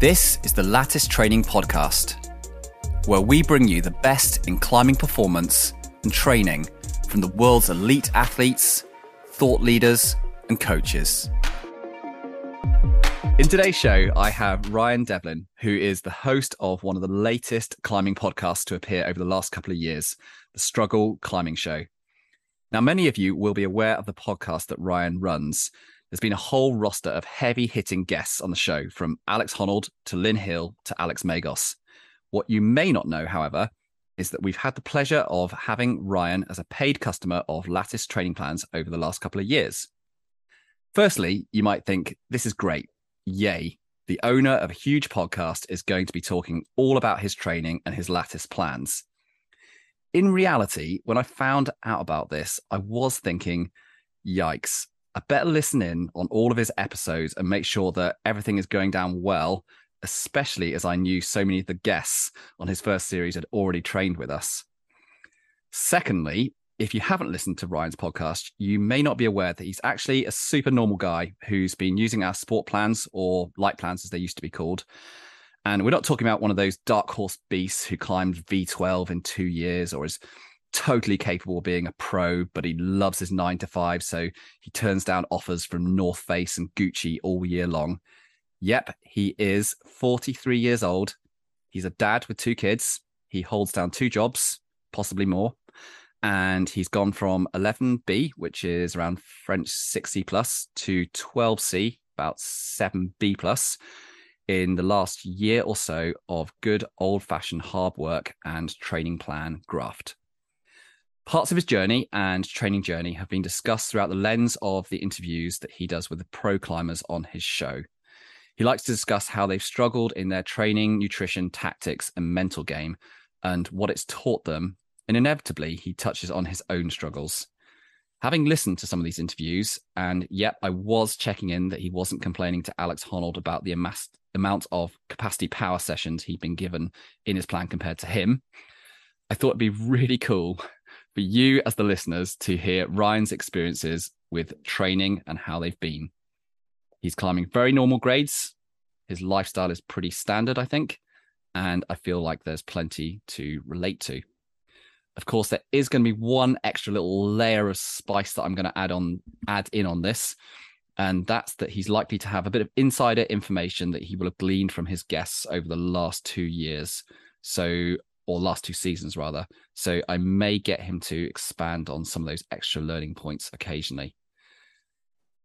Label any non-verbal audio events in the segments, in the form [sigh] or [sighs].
This is the Lattice Training Podcast, where we bring you the best in climbing performance and training from the world's elite athletes, thought leaders, and coaches. In today's show, I have Ryan Devlin, who is the host of one of the latest climbing podcasts to appear over the last couple of years, the Struggle Climbing Show. Now, many of you will be aware of the podcast that Ryan runs. There's been a whole roster of heavy hitting guests on the show, from Alex Honnold to Lynn Hill to Alex Megos. What you may not know, however, is that we've had the pleasure of having Ryan as a paid customer of Lattice training plans over the last couple of years. Firstly, you might think this is great. Yay. The owner of a huge podcast is going to be talking all about his training and his Lattice plans in reality, when I found out about this, I was thinking, yikes, I better listen in on all of his episodes and make sure that everything is going down well, especially as I knew so many of the guests on his first series had already trained with us. Secondly, if you haven't listened to Ryan's podcast, you may not be aware that he's actually a super normal guy who's been using our sport plans or light plans as they used to be called and we're not talking about one of those dark horse beasts who climbed V12 in two years or is totally capable of being a pro, but he loves his nine to five. So he turns down offers from North Face and Gucci all year long. Yep, he is 43 years old. He's a dad with two kids. He holds down two jobs, possibly more. And he's gone from 11B, which is around French 6C plus, to 12C, about 7B plus in the last year or so of good old fashioned hard work and training plan graft. Parts of his journey and training journey have been discussed throughout the lens of the interviews that he does with the pro climbers on his show. He likes to discuss how they've struggled in their training, nutrition, tactics, and mental game, and what it's taught them. And inevitably, he touches on his own struggles. Having listened to some of these interviews, and yep, I was checking in that he wasn't complaining to Alex Honnold about the amassed amount of capacity power sessions he'd been given in his plan compared to him. I thought it'd be really cool for you as the listeners to hear Ryan's experiences with training and how they've been. He's climbing very normal grades. His lifestyle is pretty standard, I think. And I feel like there's plenty to relate to. Of course, there is going to be one extra little layer of spice that I'm going to add on, add in on this, and that's that he's likely to have a bit of insider information that he will have gleaned from his guests over the last two years. So, or last two seasons rather. So, I may get him to expand on some of those extra learning points occasionally.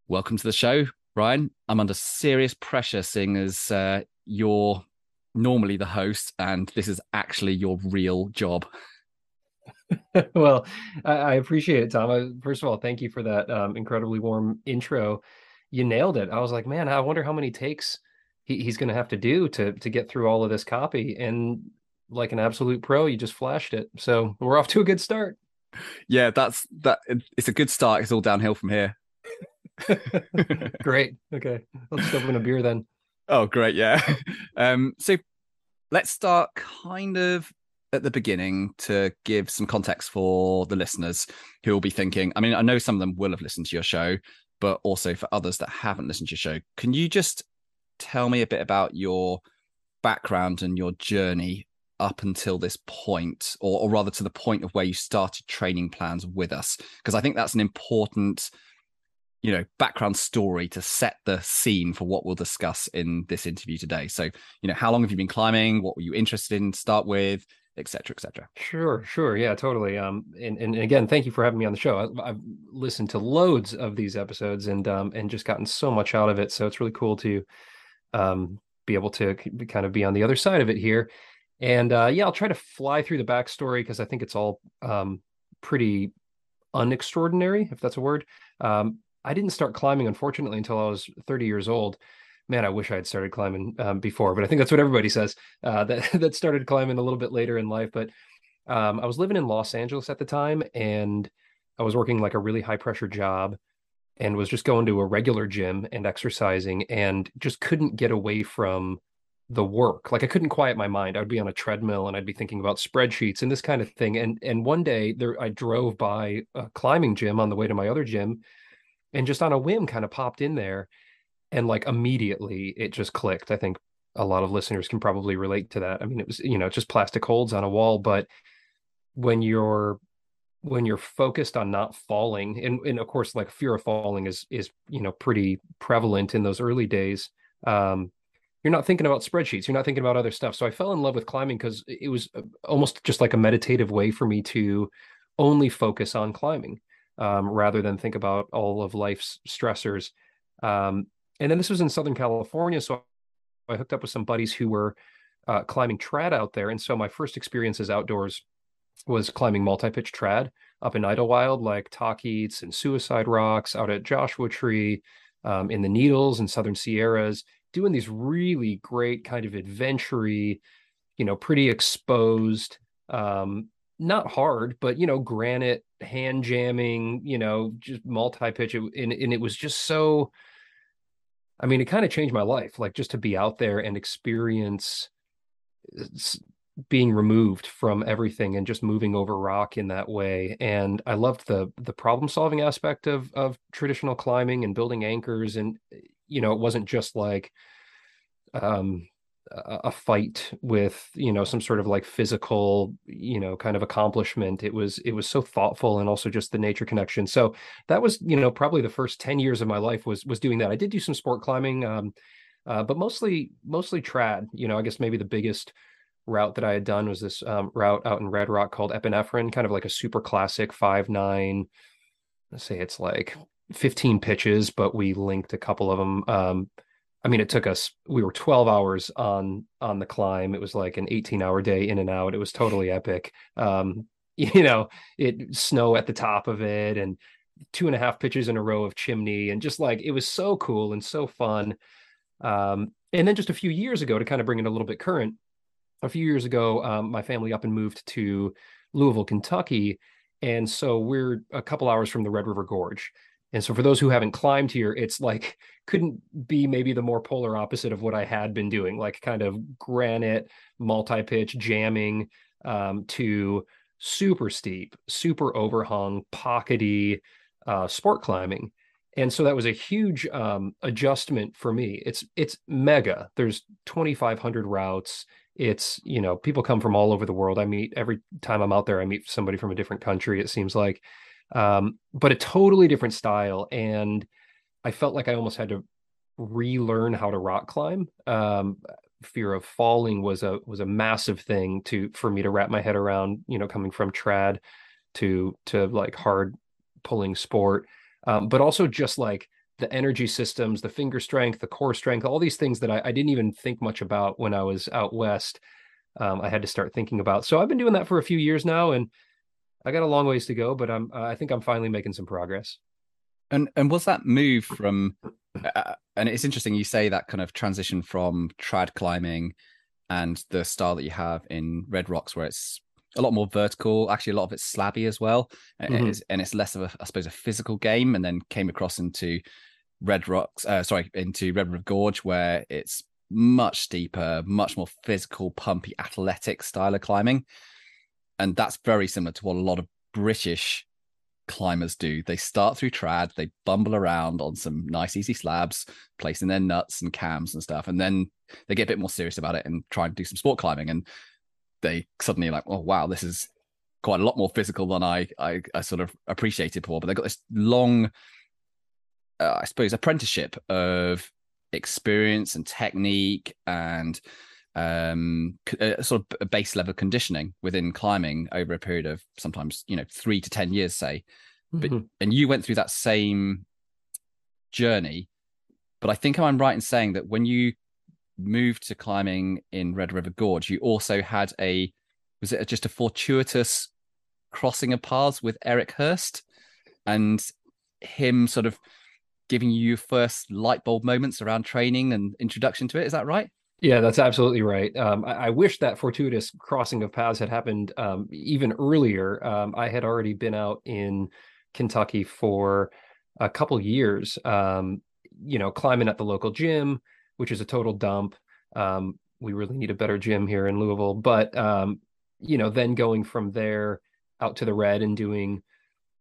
Welcome to the show, Ryan. I'm under serious pressure, seeing as uh, you're normally the host, and this is actually your real job. [laughs] well, I, appreciate it, Tom. First of all, thank you for that um, incredibly warm intro. You nailed it. I was like, man, I wonder how many takes he, he's going to have to do to to get through all of this copy. And like an absolute pro, you just flashed it. So we're off to a good start. Yeah, that's that. It's a good start. It's all downhill from here. [laughs] great. Okay, let's open a beer then. Oh, great. Yeah. [laughs] Um, so let's start kind of at the beginning to give some context for the listeners who will be thinking i mean i know some of them will have listened to your show but also for others that haven't listened to your show can you just tell me a bit about your background and your journey up until this point or, or rather to the point of where you started training plans with us because i think that's an important you know background story to set the scene for what we'll discuss in this interview today so you know how long have you been climbing what were you interested in to start with et cetera, et cetera. Sure, sure. Yeah, totally. Um, and, and again, thank you for having me on the show. I, have listened to loads of these episodes and, um, and just gotten so much out of it. So it's really cool to, um, be able to kind of be on the other side of it here. And, uh, yeah, I'll try to fly through the backstory because I think it's all, um, pretty unextraordinary, if that's a word. Um, I didn't start climbing, unfortunately, until I was 30 years old man, I wish I had started climbing um, before, but I think that's what everybody says uh, that [laughs] that started climbing a little bit later in life. But um, I was living in Los Angeles at the time, and I was working like a really high pressure job, and was just going to a regular gym and exercising, and just couldn't get away from the work. Like I couldn't quiet my mind. I'd be on a treadmill and I'd be thinking about spreadsheets and this kind of thing. And and one day there, I drove by a climbing gym on the way to my other gym, and just on a whim, kind of popped in there and like immediately it just clicked i think a lot of listeners can probably relate to that. I mean, it was, you know, just plastic holds on a wall, but when you're when you're focused on not falling and, and of course like fear of falling is is you know pretty prevalent in those early days um you're not thinking about spreadsheets you're not thinking about other stuff. So i fell in love with climbing because it was uh, almost just like a meditative way for me to only focus on climbing um, rather than think about all of life's stressors. Um, and then this was in southern california so i hooked up with some buddies who were uh, climbing trad out there. And so my first experiences outdoors was climbing multi-pitch trad up in Idyllwild, like Tahquitz and Suicide Rocks, out at Joshua Tree, um, in the Needles and Southern Sierras, doing these really great kind of adventury, you know, pretty exposed, um, not hard, but you know, granite hand jamming, you know, just multi-pitch, and, and it was just so. I mean, it kind of changed my life, like just to be out there and experience being removed from everything and just moving over rock in that way and i loved the the problem solving aspect of of traditional climbing and building anchors and you know it wasn't just like um a fight with you know some sort of like physical you know kind of accomplishment. It was it was so thoughtful and also just the nature connection. So that was you know probably the first 10 years of my life was was doing that. I did do some sport climbing um uh, but mostly mostly trad. You know i guess maybe the biggest route that I had done was this um, route out in Red Rock called Epinephrine, kind of like a super classic five nine. Let's say it's like 15 pitches, but we linked a couple of them. Um, I mean, it took us. We were 12 hours on on the climb. It was like an 18 hour day in and out. It was totally epic. Um, [laughs] you know, it snow at the top of it, and two and a half pitches in a row of chimney, and just like it was so cool and so fun. Um, and then just a few years ago, to kind of bring it a little bit current, a few years ago, um, my family up and moved to Louisville, Kentucky. And so we're a couple hours from the Red River Gorge. And so for those who haven't climbed here, it's like couldn't be maybe the more polar opposite of what I had been doing, like kind of granite, multi-pitch jamming um, to super steep, super overhung, pockety uh, sport climbing. And so that was a huge um, adjustment for me. It's it's mega. There's 2,500 routes it's you know people come from all over the world i meet every time i'm out there i meet somebody from a different country it seems like um, but a totally different style and i felt like i almost had to relearn how to rock climb um, fear of falling was a was a massive thing to for me to wrap my head around you know coming from trad to to like hard pulling sport um, but also just like the energy systems, the finger strength, the core strength, all these things that I, I didn't even think much about when I was out west. Um, I had to start thinking about. So I've been doing that for a few years now, and I got a long ways to go, but I'm I think I'm finally making some progress. And and was that move from? Uh, and it's interesting you say that kind of transition from trad climbing and the style that you have in Red Rocks, where it's a lot more vertical. Actually, a lot of it's slabby as well, and, mm-hmm. it's, and it's less of a, I suppose, a physical game. And then came across into Red Rocks, uh, sorry, into Red River Gorge, where it's much steeper, much more physical, pumpy, athletic style of climbing. And that's very similar to what a lot of British climbers do. They start through trad, they bumble around on some nice, easy slabs, placing their nuts and cams and stuff. And then they get a bit more serious about it and try and do some sport climbing. And they suddenly like, oh, wow, this is quite a lot more physical than I, I, I sort of appreciated before. But they've got this long uh, I suppose, apprenticeship of experience and technique and um, uh, sort of a base level conditioning within climbing over a period of sometimes you know three to ten years, say. Mm-hmm. But and you went through that same journey, but I think I'm right in saying that when you moved to climbing in Red River Gorge, you also had a was it just a fortuitous crossing of paths with Eric Hörst and him sort of giving you your first light bulb moments around training and introduction to it. Is that right? Yeah, that's absolutely right. Um, I, I, wish that fortuitous crossing of paths had happened um, even earlier. Um, I had already been out in Kentucky for a couple years, um, you know, climbing at the local gym, which is a total dump. Um, we really need a better gym here in Louisville. But, um, you know, then going from there out to the red and doing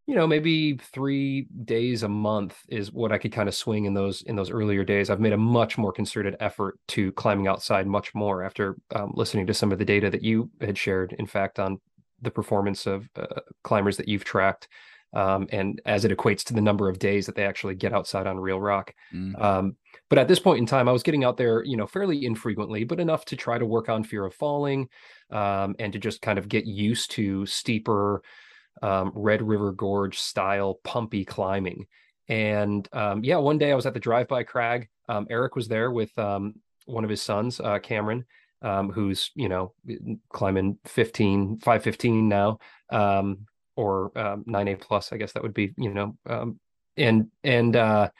you know maybe three days a month is what i could kind of swing in those in those earlier days i've made a much more concerted effort to climbing outside much more after um, listening to some of the data that you had shared in fact on the performance of uh, climbers that you've tracked um, and as it equates to the number of days that they actually get outside on real rock mm. um, but at this point in time i was getting out there you know fairly infrequently but enough to try to work on fear of falling um, and to just kind of get used to steeper um, Red River Gorge style pumpy climbing. And um, yeah, one day I was at the drive by crag. Um, Eric was there with um, one of his sons, uh, Cameron, um, who's, you know, climbing 15, 515 now, um, or 9A plus, I guess that would be, you know, and, and, uh,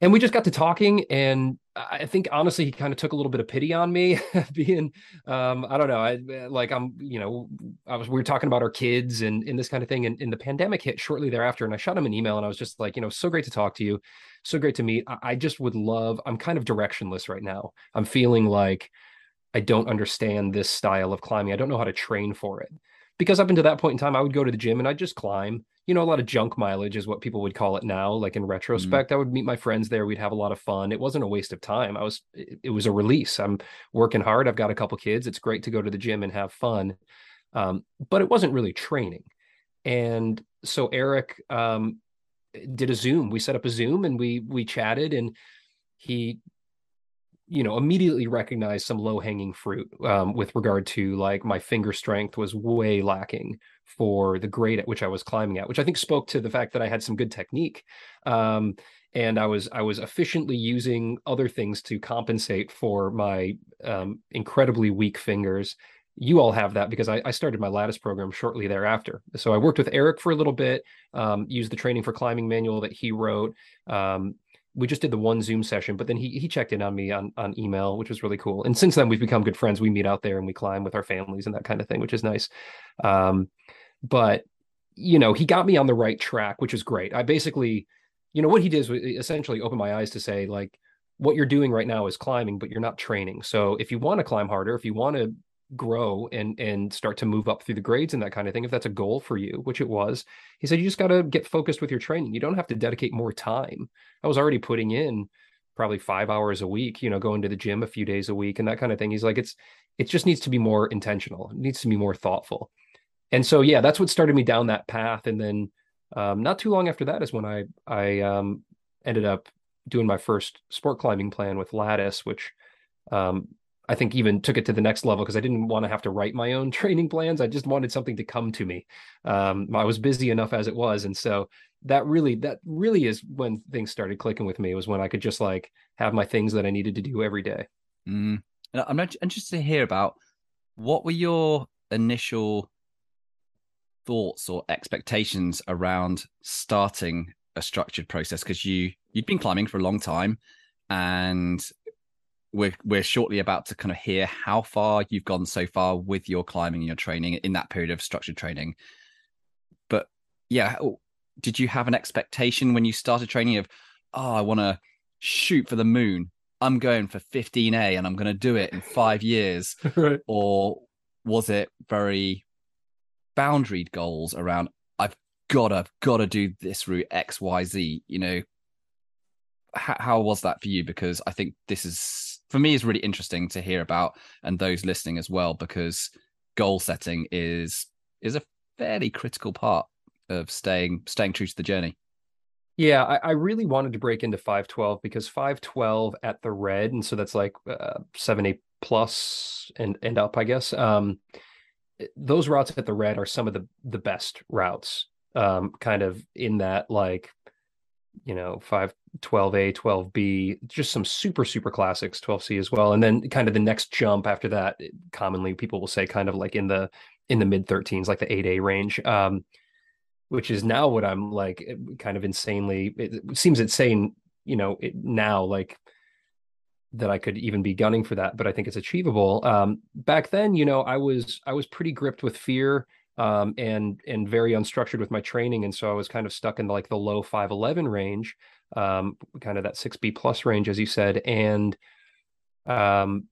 and we just got to talking and I think honestly, he kind of took a little bit of pity on me [laughs] being, um, I don't know. I like, I'm, you know, I was, we were talking about our kids and, and this kind of thing. And, and the pandemic hit shortly thereafter. And I shot him an email and I was just like, you know, so great to talk to you. So great to meet. I, I just would love, I'm kind of directionless right now. I'm feeling like I don't understand this style of climbing. I don't know how to train for it because up until that point in time, I would go to the gym and I'd just climb you know, a lot of junk mileage is what people would call it now. Like in mm-hmm. retrospect, mm-hmm. I would meet my friends there. We'd have a lot of fun. It wasn't a waste of time. I was, it, it, was a release. I'm working hard. I've got a couple kids. It's great to go to the gym and have fun. Um, but it wasn't really training. And so Eric um, did a Zoom. We set up a Zoom and we we chatted and he you know immediately recognized some low hanging fruit um, with regard to like my finger strength was way lacking for the grade at which I was climbing at, which I think spoke to the fact that I had some good technique. Um, and I was I was efficiently using other things to compensate for my um, incredibly weak fingers. You all have that because I, I, started my lattice program shortly thereafter. So I worked with Eric for a little bit, um, used the training for climbing manual that he wrote. Um, we just did the one Zoom session, but then he he checked in on me on on email, which was really cool. And since then, we've become good friends. We meet out there and we climb with our families and that kind of thing, which is nice. Um, but you know, he got me on the right track, which is great. I basically, you know, what he did was essentially open my eyes to say like, what you're doing right now is climbing, but you're not training. So if you want to climb harder, if you want to grow and and start to move up through the grades and that kind of thing if that's a goal for you which it was he said you just got to get focused with your training. You don't have to dedicate more time. I was already putting in probably 5 hours a week you know going to the gym a few days a week and that kind of thing. He's like it's it just needs to be more intentional. It needs to be more thoughtful. And so yeah that's what started me down that path. And then um, not too long after that is when i i um, ended up doing my first sport climbing plan with lattice which um, I think even took it to the next level because I didn't want to have to write my own [laughs] training plans. I just wanted something to come to me. Um, I was busy enough as it was, and so that really that really is when things started clicking with me. Was when I could just like have my things that I needed to do every day. Mm. I'm interested to hear about what were your initial thoughts or expectations around starting a structured process because you you'd been climbing for a long time and we're we're shortly about to kind of hear how far you've gone so far with your climbing and your training in that period of structured training. But yeah, oh, did you have an expectation when you started training of, oh, I want to shoot for the moon. I'm going for 15A and I'm going to do it in five [laughs] years. right. Or was it very boundaried goals around, I've got to, got to do this route X, Y, Z, you know, how, how was that for you? Because I think this is for me is really interesting to hear about and those listening as well because goal setting is is a fairly critical part of staying staying true to the journey. Yeah, I, I, really wanted to break into 512 because 512 at the red, and so that's like uh, 7A plus and and up, I guess. Um, those routes at the red are some of the the best routes. Um, kind of in that like you know, 5 12A, 12B, just some super, super classics, 12C as well. And then kind of the next jump after that, commonly people will say kind of like in the in the mid 13s, like the 8A range. Um, which is now what I'm like eh, kind of insanely it seems insane, you know, it, now like that I could even be gunning for that, but I think it's achievable. Um, back then, you know, I was I was pretty gripped with fear um, and and very unstructured with my training, and so I was kind of stuck in like the low 511 range, um, kind of that 6B plus range, as you said, and um,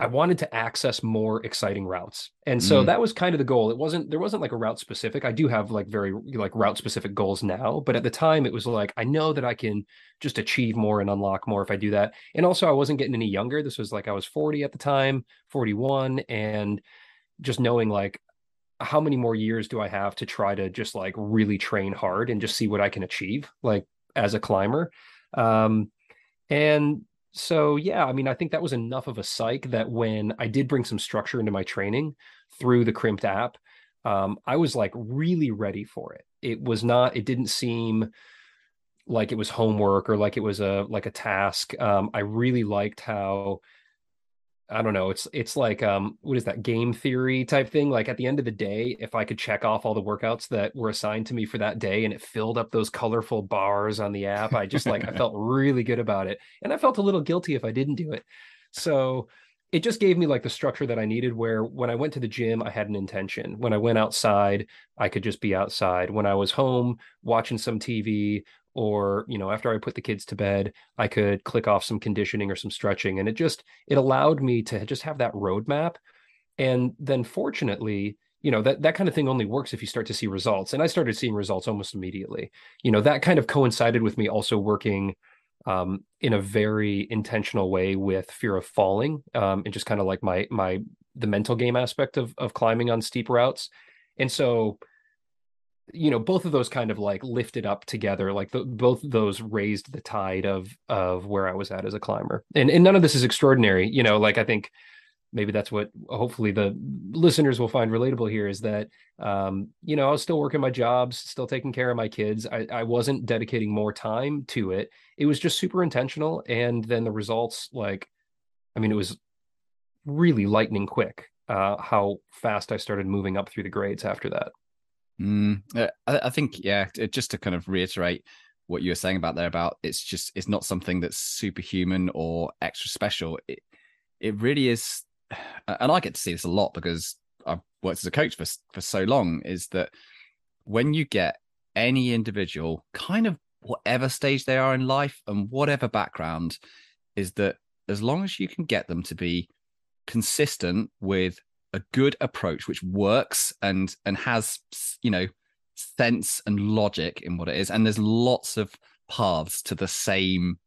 I wanted to access more exciting routes. And so mm. that was kind of the goal. It wasn't there wasn't like a route specific. I do have like very like route specific goals now, but at the time it was like I know that I can just achieve more and unlock more if I do that. And also I wasn't getting any younger. This was like I was 40 at the time, 41 and just knowing like how many more years do I have to try to just like really train hard and just see what I can achieve like as a climber. Um and so yeah, I mean, I think that was enough of a psych that when I did bring some structure into my training through the Crimpd app, um, I was like really ready for it. It was not, it didn't seem like it was homework or like it was a like a task. Um, I really liked how I don't know. It's it's like um what is that game theory type thing? Like at the end of the day, if I could check off all the workouts that were assigned to me for that day and it filled up those colorful bars on the app, I just like I [laughs] felt really good about it. And I felt a little guilty if I didn't do it. So it just gave me like the structure that I needed where when I went to the gym, I had an intention. When I went outside, I could just be outside. When I was home watching some TV or you know after i put the kids to bed i could click off some conditioning or some stretching and it just it allowed me to just have that roadmap. And then fortunately you know that that kind of thing only works if you start to see results and i started seeing results almost immediately. You know that kind of coincided with me also working um, in a very intentional way with fear of falling um, and just kind of like my my the mental game aspect of of climbing on steep routes. And so you know both of those kind of like lifted up together like the, both those raised the tide of of where i was at as a climber. And and none of this is extraordinary you know like i think maybe that's what hopefully the listeners will find relatable here is that um you know i was still working my jobs still taking care of my kids. I i wasn't dedicating more time to it. It was just super intentional and then the results like i mean it was really lightning quick uh how fast i started moving up through the grades after that Mm, I, I, think, yeah, just to kind of reiterate what you were saying about there about it's just it's not something that's superhuman or extra special. It it really is, [sighs] and I get to see this a lot because I've worked as a coach for for so long. Is that when you get any individual, kind of whatever stage they are in life and whatever background, is that as long as you can get them to be consistent with a good approach which works and and has you know sense and logic in what it is. And there's lots of paths to the same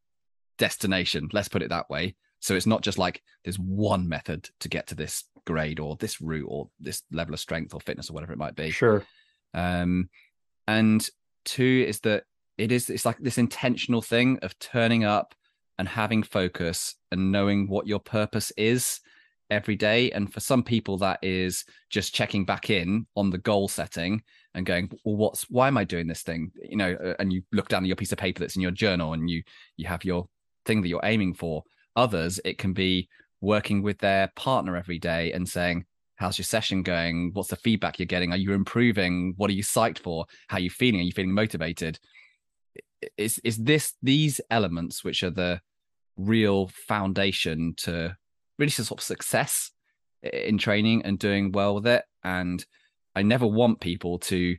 destination let's put it that way. So it's not just like there's one method to get to this grade or this route or this level of strength or fitness or whatever it might be. Sure. Um and two is that it is it's like this intentional thing of turning up and having focus and knowing what your purpose is every day. And for some people, that is just checking back in on the goal setting and going, well, what's why am I doing this thing? You know, uh, and you look down at your piece of paper that's in your journal and you you have your thing that you're aiming for. Others, it can be working with their partner every day and saying, How's your session going? What's the feedback you're getting? Are you improving? What are you psyched for? How are you feeling? Are you feeling motivated? Is is this these elements which are the real foundation to really sort of success in training and doing well with it. And I never want people to,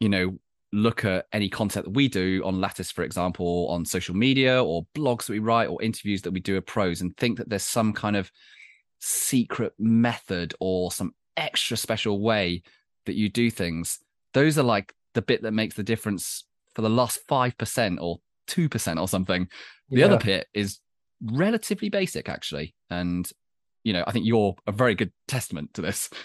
you know, look at any content that we do on Lattice, for example, on social media or blogs that we write or interviews that we do with pros and think that there's some kind of secret method or some extra special way that you do things. Those are like the bit that makes the difference for the last 5% or 2% or something. The yeah. other bit is relatively basic actually. And you know i think you're a very good testament to this. [laughs]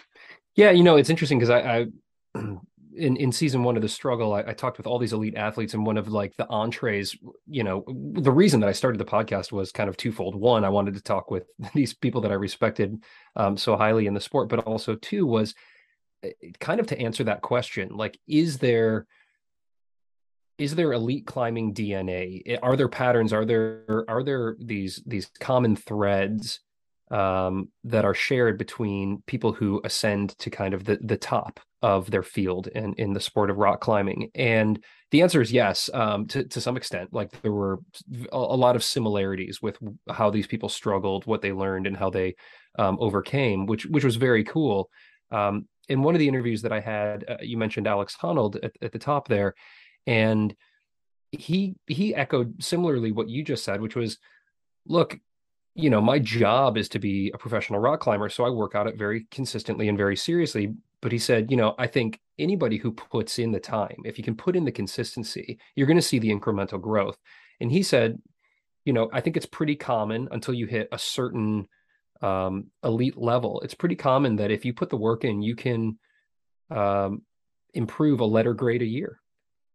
Yeah you know it's interesting because I, I [clears throat] in in season one of the struggle I, I, talked with all these elite athletes and one of like the entrees you know the reason that i started the podcast was kind of twofold. One i wanted to talk with [laughs] these people that i respected um, so highly in the sport but also two was eh, kind of to answer that question like is there is there elite climbing DNA? Are there patterns? Are there are there these these common threads um, that are shared between people who ascend to kind of the the top of their field in in the sport of rock climbing? And the answer is yes, um, to to some extent. Like there were a, lot of similarities with how these people struggled, what they learned, and how they um, overcame, which which was very cool. Um, in one of the interviews that I had, uh, you mentioned Alex Honnold at, at the top there and he he echoed similarly what you just said which was look you know, my job is to be a professional rock climber. So I work out it very consistently and very seriously. But he said, you know, I think anybody who puts in the time, if you can put in the consistency, you're going to see the incremental growth. And he said, you know, I think it's pretty common until you hit a certain um, elite level. It's pretty common that if you put the work in, you can um, improve a letter grade a year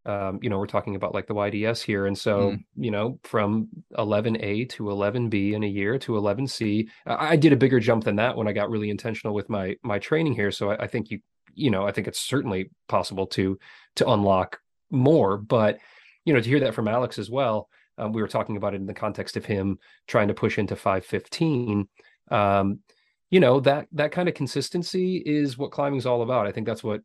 um, you know, we're talking about like the YDS here. And so, mm. you know, from 11A to 11B in a year to 11C, I, I, did a bigger jump than that when I got really intentional with my my training here. So I, I think you, you know, I think it's certainly possible to to unlock more. But, you know, to hear that from Alex as well, um, we were talking about it in the context of him trying to push into 515. Um, you know that that kind of consistency is what climbing is all about. I think that's what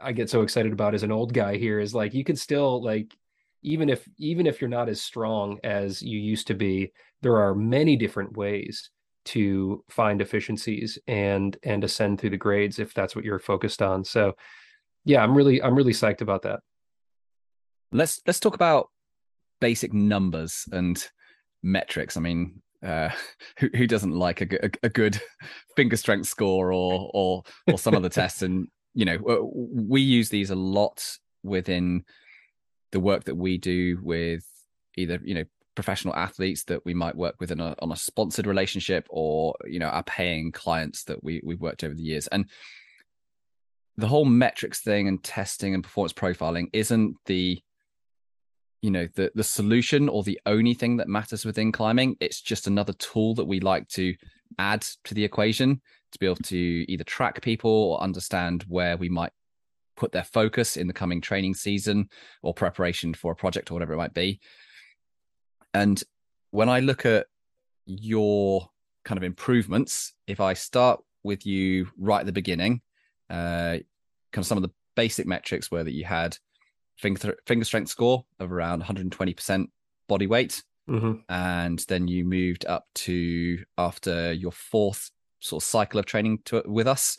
I get so excited about as an old guy here is like you can still like even if even if you're not as strong as you used to be, there are many different ways to find efficiencies and and ascend through the grades if that's what you're focused on. So yeah, I'm really I'm really psyched about that. Let's let's talk about basic numbers and metrics. I mean, uh, [laughs] who, who doesn't like a, a, a, good finger strength score or or or some other [laughs] tests? And you know, we use these a lot within the work that we do with either, you know, professional athletes that we might work with a, on a sponsored relationship or, you know, our paying clients that we, we've worked over the years. And the whole metrics thing and testing and performance profiling isn't the, you know, the, the solution or the only thing that matters within climbing. It's just another tool that we like to add to the equation to be able to either track people or understand where we might put their focus in the coming training season or preparation for a project or whatever it might be. And when I look at your kind of improvements, if I start with you right at the beginning, uh, kind of some of the basic metrics were that you had finger, finger strength score of around 120% body weight. Mm-hmm. And then you moved up to after your fourth sort of cycle of training to, with us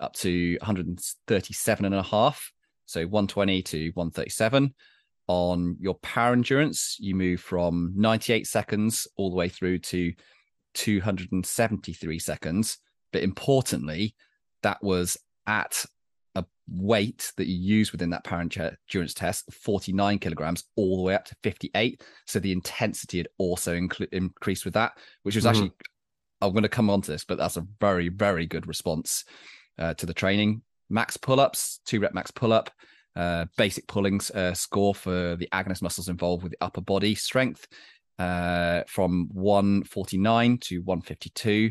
up to 137 and a half. So 120 to 137. On your power endurance, you move from 98 seconds all the way through to 273 seconds. But importantly, that was at a weight that you use within that power endurance test, 49 kilograms, all the way up to 58. So the intensity had also inc- increased with that, which was mm-hmm. actually I'm going to come on to this, but that's a very, very good response uh, to the training. Max pull ups, two rep max pull up, uh, basic pullings uh, score for the agonist muscles involved with the upper body strength uh, from 149 to 152,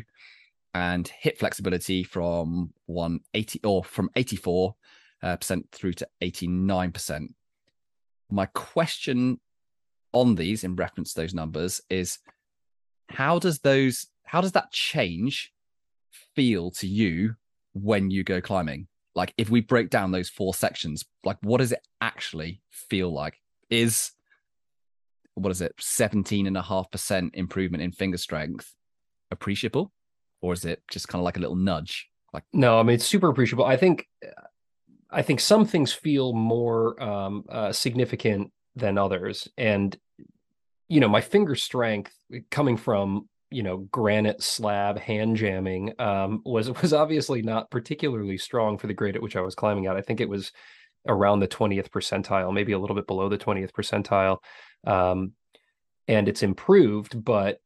and hip flexibility from 180 or from 84 uh, percent through to 89 percent. My question on these in reference to those numbers is how does those how does that change feel to you when you go climbing? Like if we break down those four sections, like what does it actually feel like? Is what is it, 17 and a half percent improvement in finger strength appreciable? Or is it just kind of like a little nudge? Like no, I mean it's super appreciable. I think I think some things feel more um, uh, significant than others. And you know, my finger strength coming from you know granite slab hand jamming um, was was obviously not particularly strong for the grade at which I was climbing at. I think it was around the 20th percentile, maybe a little bit below the 20th percentile. Um, and it's improved, but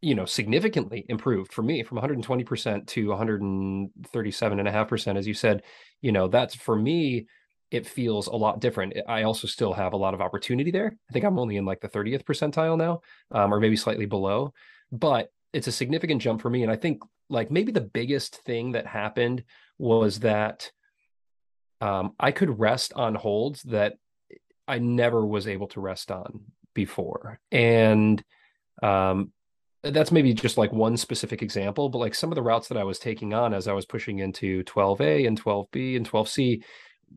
you know, significantly improved for me from 120% to 137.5%. As you said, you know, that's for me, it feels a lot different. I also still have a lot of opportunity there. I think I'm only in like the 30th percentile now, um, or maybe slightly below but it's a significant jump for me. And I think like maybe the biggest thing that happened was that um, I could rest on holds that I never was able to rest on before. And um, that's maybe just like one specific example, but like some of the routes that I was taking on as I was pushing into 12A and 12B and 12C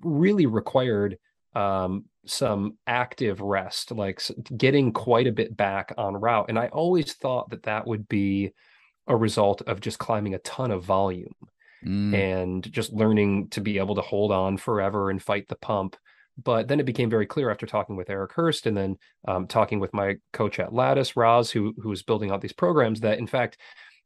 really required um, some active rest, like getting quite a bit back on route. And I always thought that that would be a result of just climbing a ton of volume mm. and just learning to be able to hold on forever and fight the pump. but then it became very clear after talking with Eric Hörst and then um, talking with my coach at Lattice, Roz, who who was building out these programs, that in fact,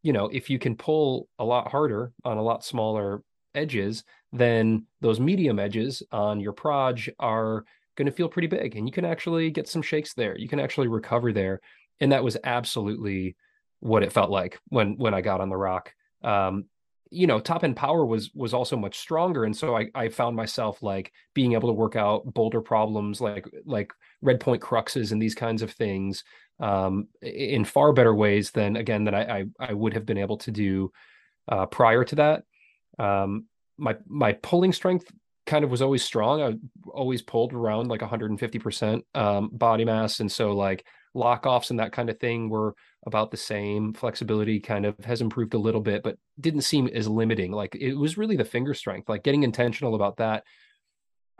you know, if you can pull a lot harder on a lot smaller edges, then those medium edges on your proj are going to feel pretty big, and you can actually get some shakes there. You can actually recover there, and that was absolutely what it felt like when when I got on the rock. Um, you know top end power was was also much stronger and so I, I found myself like being able to work out boulder problems like like red point cruxes and these kinds of things um, in far better ways than again that I, I, I would have been able to do uh, prior to that um, my my pulling strength kind of was always strong I always pulled around like 150% um, body mass and so like lock offs and that kind of thing were about the same. Flexibility kind of has improved a little bit, but didn't seem as limiting. Like it was really the finger strength, like getting intentional about that.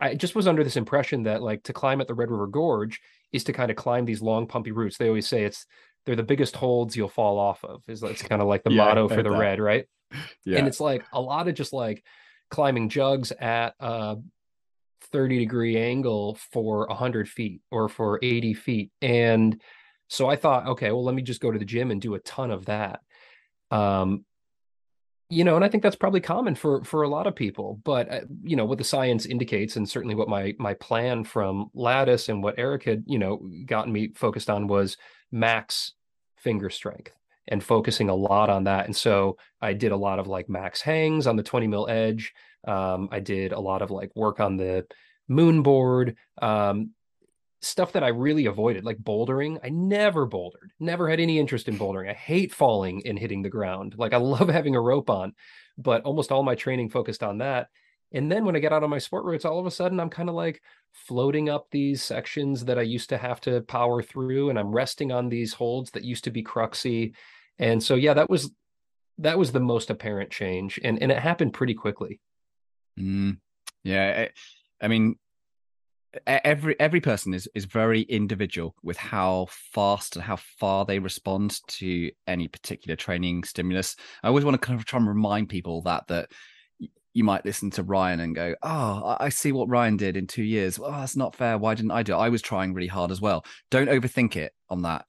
I just was under this impression that like to climb at the Red River Gorge is to kind of climb these long pumpy routes. They always say it's they're the biggest holds you'll fall off of. Is it's kind of like the yeah, motto for the that. red, right? [laughs] Yeah. And it's like a lot of just like climbing jugs at a 30 degree angle for 100 feet or for 80 feet. And so I thought, okay, well, let me just go to the gym and do a ton of that. Um, you know, and I think that's probably common for for a lot of people. But uh, you know, what the science indicates, and certainly what my my plan from Lattice and what Eric had, you know, gotten me focused on was max finger strength and focusing a lot on that. And so I did a lot of like max hangs on the 20 mil edge. Um, I did a lot of like work on the moon board, um, stuff that I really avoided, like bouldering. I never bouldered, never had any interest in bouldering. I hate falling and hitting the ground. Like I [laughs] love having a rope on, but almost all my training focused on that. And then when I get out on my sport routes, all of a sudden I'm kind of like floating up these sections that I used to have to power through, and I'm resting on these holds that used to be cruxy. And so yeah, that was that was the most apparent change, and and it happened pretty quickly. Mm, yeah, I mean, every every person is is very individual with how fast and how far they respond to any particular training stimulus. I always want to kind of try and remind people that that you might listen to Ryan and go, "Oh, I see what Ryan did in two years. Well, that's not fair. Why didn't I do it? I was trying really hard as well." Don't overthink it on that.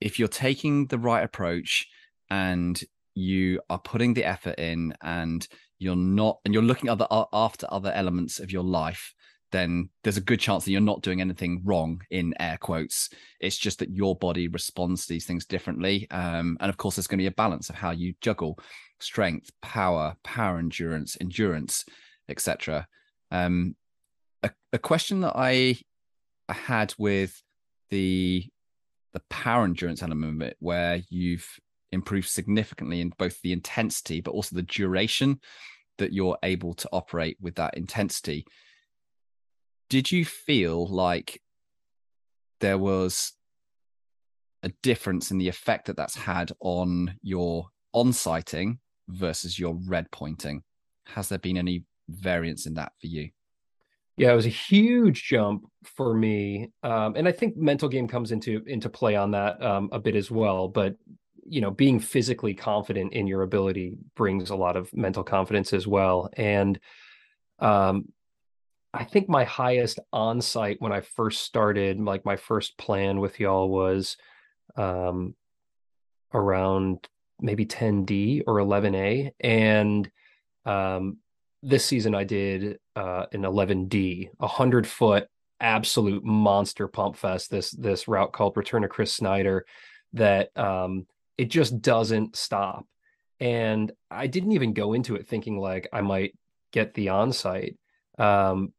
If you're taking the right approach and you are putting the effort in and you're not and you're looking other after other elements of your life then there's a good chance that you're not doing anything wrong in air quotes. It's just that your body responds to these things differently. Um, and of course there's going to be a balance of how you juggle strength power power endurance endurance etc um, a, a question that i had with the the power endurance element of it where you've improved significantly in both the intensity but also the duration that you're able to operate with that intensity. Did you feel like there was a difference in the effect that that's had on your on sighting versus your red pointing? Has there been any variance in that for you yeah, it was a huge jump for me, um, and I think mental game comes into into play on that um, a bit as well. But you know being physically confident in your ability brings a lot of mental confidence as well and um i think my highest on site when i first started like my first plan with y'all was um around maybe 10d or 11a and um this season i did uh an 11D, a 100 foot absolute monster pump fest this this route called return of chris snyder that um it just doesn't stop. And I didn't even go into it thinking like I might get the on-site. Um,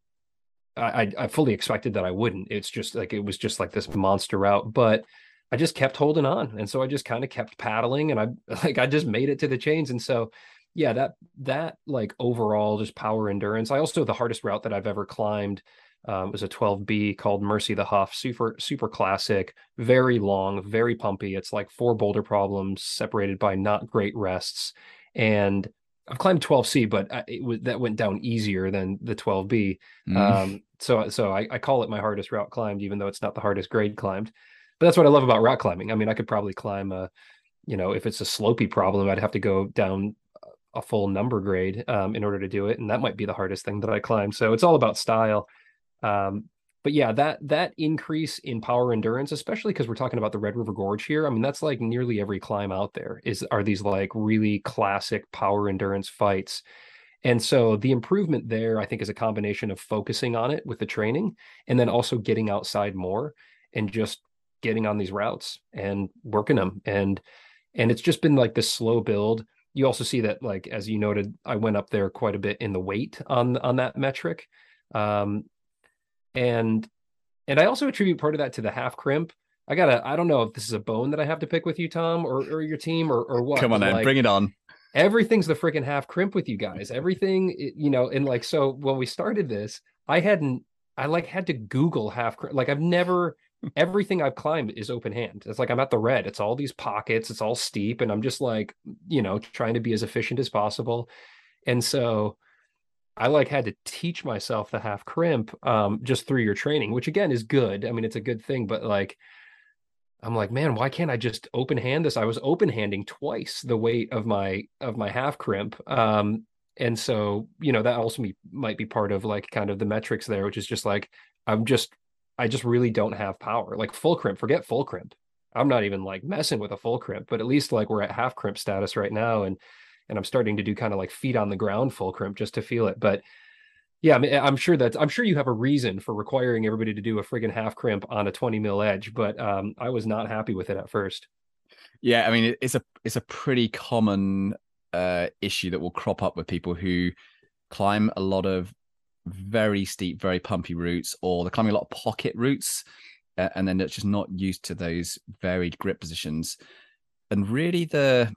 I, I fully expected that I wouldn't. It's just like it was just like this monster route, but I just kept holding on, and so I just kind of kept paddling, and I [laughs] like I just made it to the chains, and so yeah, that that like overall just power endurance. I also the hardest route that I've ever climbed um, was a 12B called Mercy the Huff, super super classic, very long, very pumpy. It's like four boulder problems separated by not great rests, and I've climbed 12C, but it was, that went down easier than the 12B. Mm. Um, so so I, I call it my hardest route climbed, even though it's not the hardest grade climbed. But that's what I love about rock climbing. I mean, I could probably climb a, you know, if it's a slopey problem, I'd have to go down a full number grade um, in order to do it, and that might be the hardest thing that I climbed. So it's all about style Um, but yeah, that that increase in power endurance, especially because we're talking about the Red River Gorge here. I mean, that's like nearly every climb out there is are these like really classic power endurance fights. And so the improvement there, I think, is a combination of focusing on it with the training and then also getting outside more and just getting on these routes and working them. And and it's just been like this slow build. You also see that, like as you noted, I went up there quite a bit in the weight on on that metric. Um, and and I also attribute part of that to the half crimp. I gotta I don't know if this is a bone that I have to pick with you, Tom, or or your team, or or what. Come on, man, like, bring it on. Everything's the freaking half crimp with you guys. Everything, you know, and like so when we started this, I hadn't I like had to Google half crimp. Like I've never everything I've climbed is open hand. It's like I'm at the red. It's all these pockets. It's all steep, and I'm just like you know trying to be as efficient as possible. And so I like had to teach myself the half crimp um, just through your training, which again is good. I mean, it's a good thing, but like, I'm like, man, why can't I just open hand this? I was open handing twice the weight of my of my half crimp. Um, and so, you know, that also might be part of like kind of the metrics there, which is just like I'm just I just really don't have power. Like full crimp, forget full crimp. I'm not even like messing with a full crimp, but at least like we're at half crimp status right now. And and I'm starting to do kind of like feet on the ground full crimp just to feel it. But yeah, I mean, I'm sure that I'm sure you have a reason for requiring everybody to do a friggin' half crimp on a 20 mil edge, but um, I was not happy with it at first. Yeah, I mean, it's a it's a pretty common uh, issue that will crop up with people who climb a lot of very steep, very pumpy routes, or they're climbing a lot of pocket routes, uh, and then they're just not used to those varied grip positions. And really, the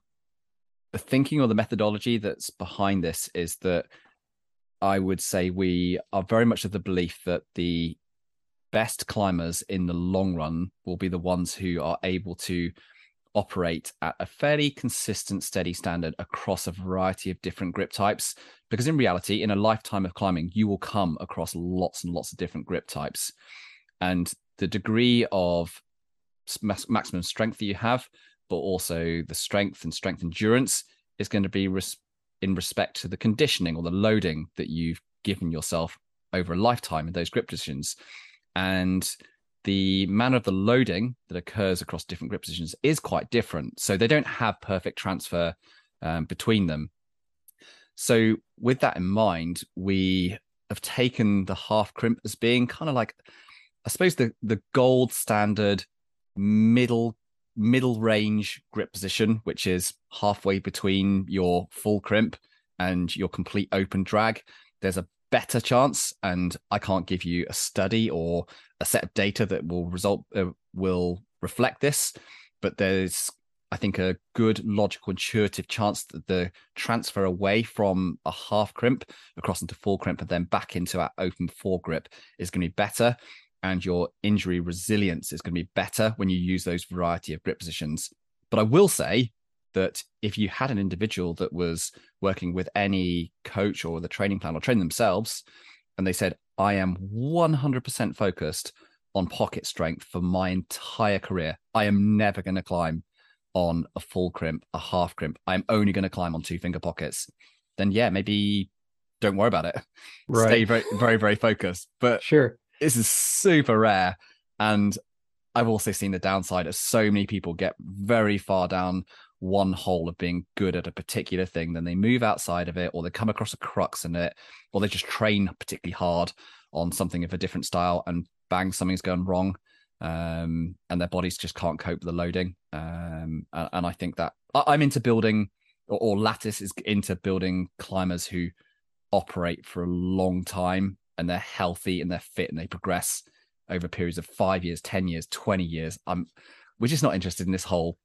the thinking or the methodology that's behind this is that I would say we are very much of the belief that the best climbers in the long run will be the ones who are able to operate at a fairly consistent, steady standard across a variety of different grip types. Because in reality, in a lifetime of climbing, you will come across lots and lots of different grip types. And the degree of maximum strength that you have but also the strength and strength endurance is going to be res- in respect to the conditioning or the loading that you've given yourself over a lifetime in those grip positions. And the manner of the loading that occurs across different grip positions is quite different. So they don't have perfect transfer um, between them. So, with that in mind, we have taken the half crimp as being kind of like, I suppose, the, the gold standard middle middle range grip position, which is halfway between your full crimp and your complete open drag, there's a better chance. And I can't give you a study or a set of data that will result uh, will reflect this, but there's I think a good logical intuitive chance that the transfer away from a half crimp across into full crimp and then back into our open foregrip is going to be better and your injury resilience is going to be better when you use those variety of grip positions. But I will say that if you had an individual that was working with any coach or the training plan or train themselves, and they said, I am 100% focused on pocket strength for my entire career, I am never going to climb on a full crimp, a half crimp. I'm only going to climb on two finger pockets. Then, yeah, maybe don't worry about it. [laughs] Right. Stay very, very, very focused. But sure, this is super rare. And I've also seen the downside of so many people get very far down one hole of being good at a particular thing, then they move outside of it, or they come across a crux in it, or they just train particularly hard on something of a different style, and bang, something's gone wrong, um, and their bodies just can't cope with the loading. Um, and, and, I think that I'm into building, or, or Lattice is into building climbers who operate for a long time and they're healthy and they're fit and they progress over periods of five years, 10 years, 20 years. I'm we're just not interested in this whole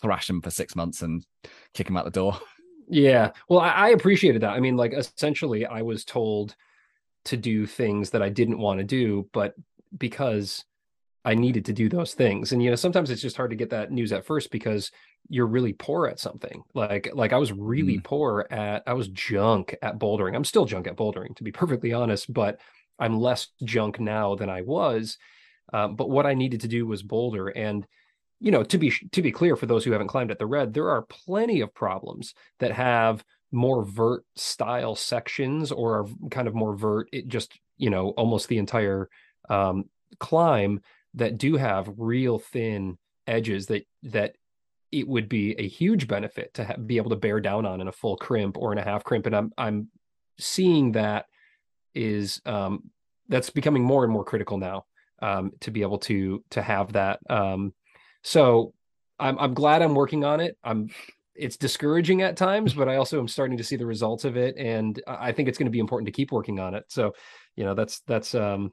thrash them for six months and kick them out the door. [laughs] Yeah. Well, I, I appreciated that. I mean, like essentially I was told to do things that I didn't want to do, but because I needed to do those things. And you know, sometimes it's just hard to get that news at first because you're really poor at something. Like like I was really mm. poor at I was junk at bouldering. I'm still junk at bouldering to be perfectly honest, but I'm less junk now than I was. Um, but what I needed to do was boulder and you know to be to be clear for those who haven't climbed at the red there are plenty of problems that have more vert style sections or are kind of more vert it just you know almost the entire um, climb that do have real thin edges that that it would be a huge benefit to ha- be able to bear down on in a full crimp or in a half crimp and i'm i'm seeing that is um, that's becoming more and more critical now um, to be able to to have that. Um, so I'm I'm glad I'm working on it. I'm it's discouraging at times, but I also am starting to see the results of it, and I think it's going to be important to keep working on it. So, you know, that's that's um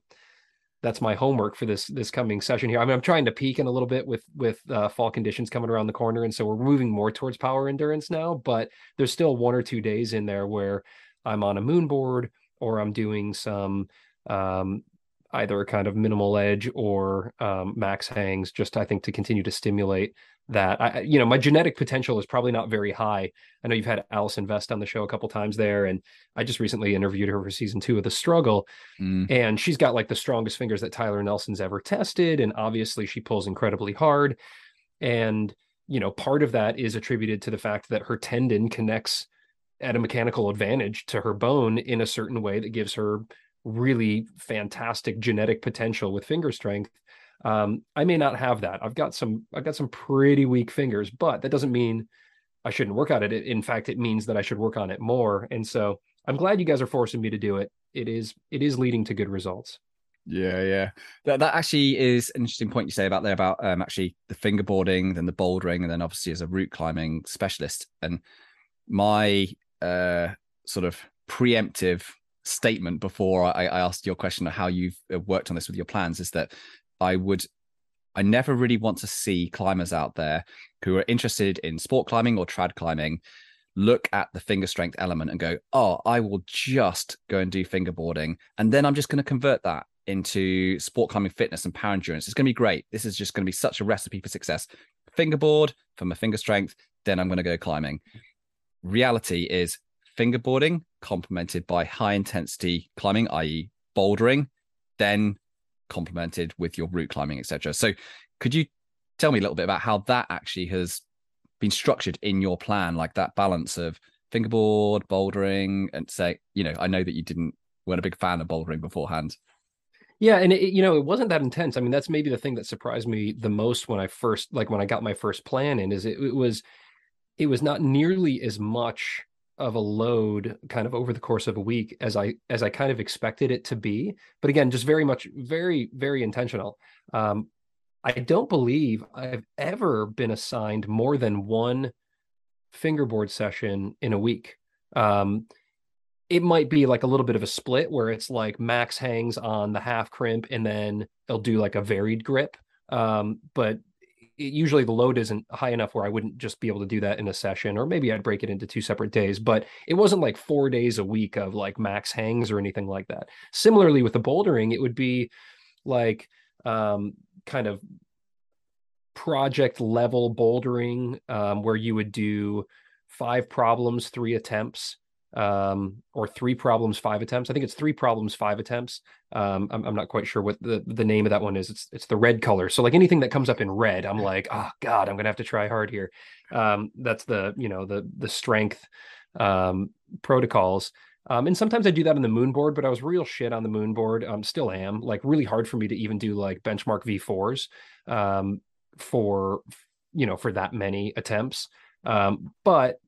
that's my homework for this this coming session here. I mean, I'm trying to peak in a little bit with with uh, fall conditions coming around the corner, and so we're moving more towards power endurance now. But there's still one or two days in there where I'm on a moon board or I'm doing some um, either a kind of minimal edge or um, max hangs, just I think to continue to stimulate that. I, you know, my genetic potential is probably not very high. I know you've had Allison Vest on the show a couple times there, and I just recently interviewed her for season two of The Struggle, mm. and she's got like the strongest fingers that Tyler Nelson's ever tested, and obviously she pulls incredibly hard, and you know, part of that is attributed to the fact that her tendon connects at a mechanical advantage to her bone in a certain way that gives her really fantastic genetic potential with finger strength. Um, I may not have that. I've got some I've got some pretty weak fingers, but that doesn't mean I shouldn't work on it. In fact, it means that I should work on it more. And so I'm glad you guys are forcing me to do it. It is it is leading to good results. Yeah, yeah. That that actually is an interesting point you say about there about um actually the fingerboarding, then the bouldering, and then obviously as a route climbing specialist. And my uh sort of preemptive statement before I, I asked your question of how you've uh, worked on this with your plans is that I would I never really want to see climbers out there who are interested in sport climbing or trad climbing look at the finger strength element and go, oh, I will just go and do fingerboarding. And then I'm just going to convert that into sport climbing fitness and power endurance. It's going to be great. This is just going to be such a recipe for success. Fingerboard for my finger strength, then I'm going to go climbing. Reality is fingerboarding complemented by high intensity climbing, i.e., bouldering, then complemented with your route climbing, etc. So, could you tell me a little bit about how that actually has been structured in your plan, like that balance of fingerboard, bouldering, and say, you know, I know that you didn't weren't a big fan of bouldering beforehand. Yeah, and it, you know, it wasn't that intense. I mean, that's maybe the thing that surprised me the most when I first, like, when I got my first plan in, is it, it was, it was not nearly as much of a load kind of over the course of a week as I as I kind of expected it to be. But again, just very much very very intentional. Um, I don't believe I've ever been assigned more than one fingerboard session in a week. Um, it might be like a little bit of a split where it's like max hangs on the half crimp and then they'll do like a varied grip. Um, but usually the load isn't high enough where I wouldn't just be able to do that in a session, or maybe I'd break it into two separate days. But it wasn't like four days a week of like max hangs or anything like that. Similarly with the bouldering, it would be like um, kind of project level bouldering um, where you would do five problems, three attempts, um, or three problems, five attempts. I think it's three problems, five attempts. Um, I'm, I'm, not quite sure what the, the name of that one is. It's it's the red color. So like anything that comes up in red, I'm like, oh god, I'm gonna have to try hard here. Um, that's the you know the the strength um, protocols. Um, and sometimes I do that on the moon board, but I was real shit on the moon board. Um, still am like really hard for me to even do like benchmark V4s um, for you know for that many attempts. Um, but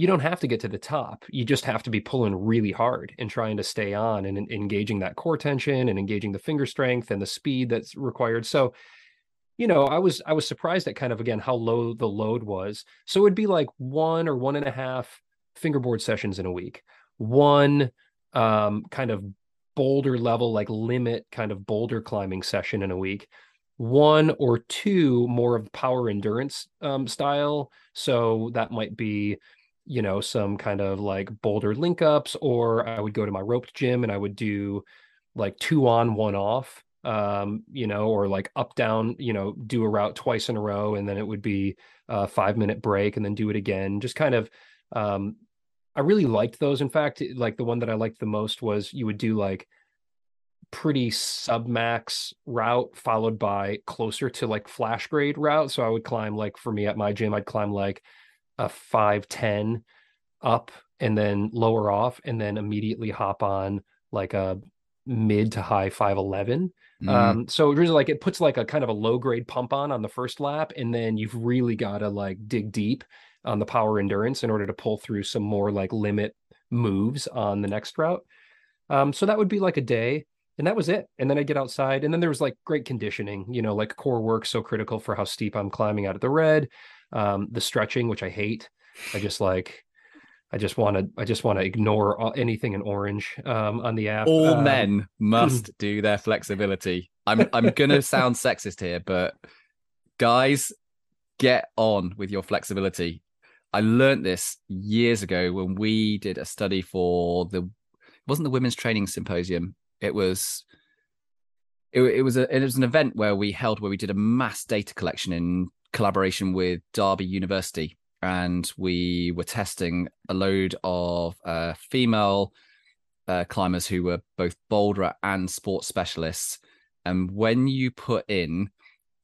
you don't have to get to the top. You just have to be pulling really hard and trying to stay on and, and engaging that core tension and engaging the finger strength and the speed that's required. So, you know, I was I was surprised at kind of again how low the load was. So it'd be like one or one and a half fingerboard sessions in a week, one um, kind of boulder level, like limit kind of boulder climbing session in a week, one or two more of power endurance um, style. So that might be you know some kind of like boulder link ups or i would go to my roped gym and i would do like two on one off um you know or like up down you know do a route twice in a row and then it would be a five minute break and then do it again. Just kind of um i really liked those. In fact like the one that i liked the most was you would do like pretty sub max route followed by closer to like flash grade route. So i would climb like for me at my gym i'd climb like a 510 up and then lower off and then immediately hop on like a mid to high 511 Mm. um so it really like it puts like a kind of a low grade pump on on the first lap and then you've really got to like dig deep on the power endurance in order to pull through some more like limit moves on the next route. Um so that would be like a day and that was it. And then i get outside and then there was like great conditioning you know like core work so critical for how steep i'm climbing out of the red um the stretching which i hate i just like I just want to I just want to ignore anything in orange um, on the app. All Um, men [laughs] must do their flexibility. I'm I'm gonna [laughs] sound sexist here, but guys, get on with your flexibility. I learned this years ago when we did a study for the it wasn't the women's training symposium. It was it, it was a it was an event where we held where we did a mass data collection in collaboration with Derby University, and we were testing a load of uh, female uh, climbers who were both boulder and sports specialists. And when you put in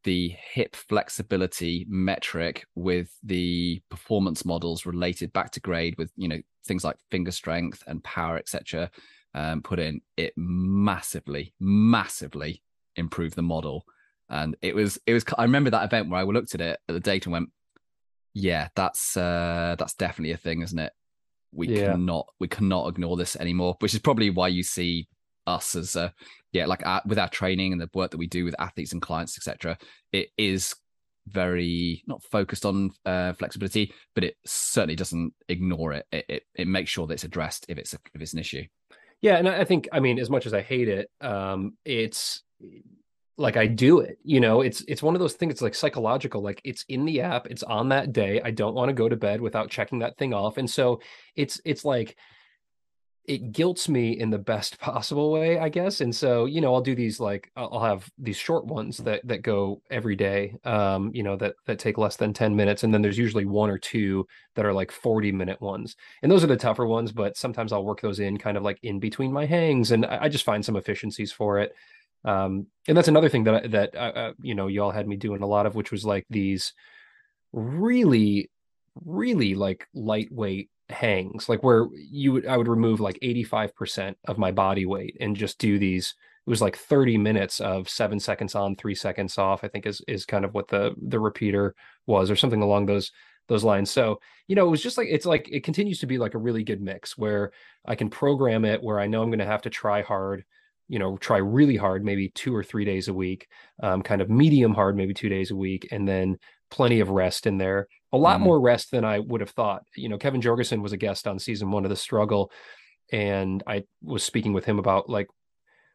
the hip flexibility metric with the performance models related back to grade with you know things like finger strength and power etc um, put in it massively massively improved the model and it was it was i remember that event where i looked at it at the date and went yeah that's uh that's definitely a thing isn't it we Yeah. cannot we cannot ignore this anymore which is probably why you see us as uh yeah like our, with our training and the work that we do with athletes and clients etc it is very not focused on uh, flexibility but it certainly doesn't ignore it. it it it makes sure that it's addressed if it's a, if it's an issue Yeah, and I I think I mean as much as I hate it, um, it's like I do it. You know, it's it's one of those things. It's like psychological. Like it's in the app. It's on that day. I don't want to go to bed without checking that thing off. And so it's it's like it guilts me in the best [laughs] possible way, I guess. And so you know, I'll do these like I'll have these short ones that that go every day. Um, you know that that take less than ten minutes, and then there's usually one or two that are like forty minute ones and those are the tougher ones but sometimes i'll work those in kind of like in between my hangs and i, I just find some efficiencies for it um, and that's another thing that that uh, uh, you know y'all had me doing a lot of which was like these really really like lightweight hangs like where you would i would remove like 85% of my body weight and just do these it was like 30 minutes of seven seconds on three seconds off i think is is kind of what the the repeater was or something along those those lines. So you know it was just like it's like it continues to be like a really good mix where i can program it where i know i'm going to have to try hard you know try really hard maybe two or three days a week um, kind of medium hard maybe two days a week and then plenty of rest in there a lot Mhm. more rest than i would have thought you know kevin jorgensen was a guest on season one of the struggle and i was speaking with him about like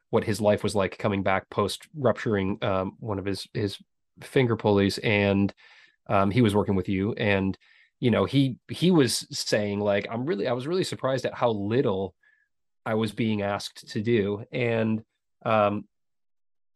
what his life was like coming back post rupturing um, one of his his finger pulleys and um, he was working with you and you know he he was saying like i'm really i was really surprised at how little i was being asked to do. And um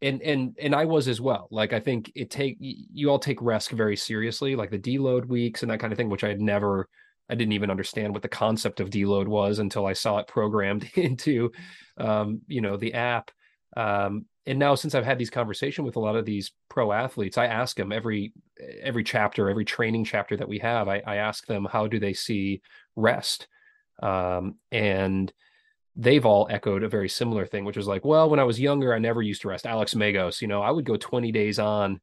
and and and i was as well. Like i think it take you all take rest very seriously like the deload weeks and that kind of thing which i had never i didn't even understand what the concept of deload was until i saw it programmed [laughs] into um you know the app. Um and now since i've had these conversation with a lot of these pro athletes i ask them every every chapter every training chapter that we have i, I ask them how do they see rest? Um and they've all echoed a very similar thing which was like well when i was younger i never used to rest. Alex Megos you know i would go 20 days on.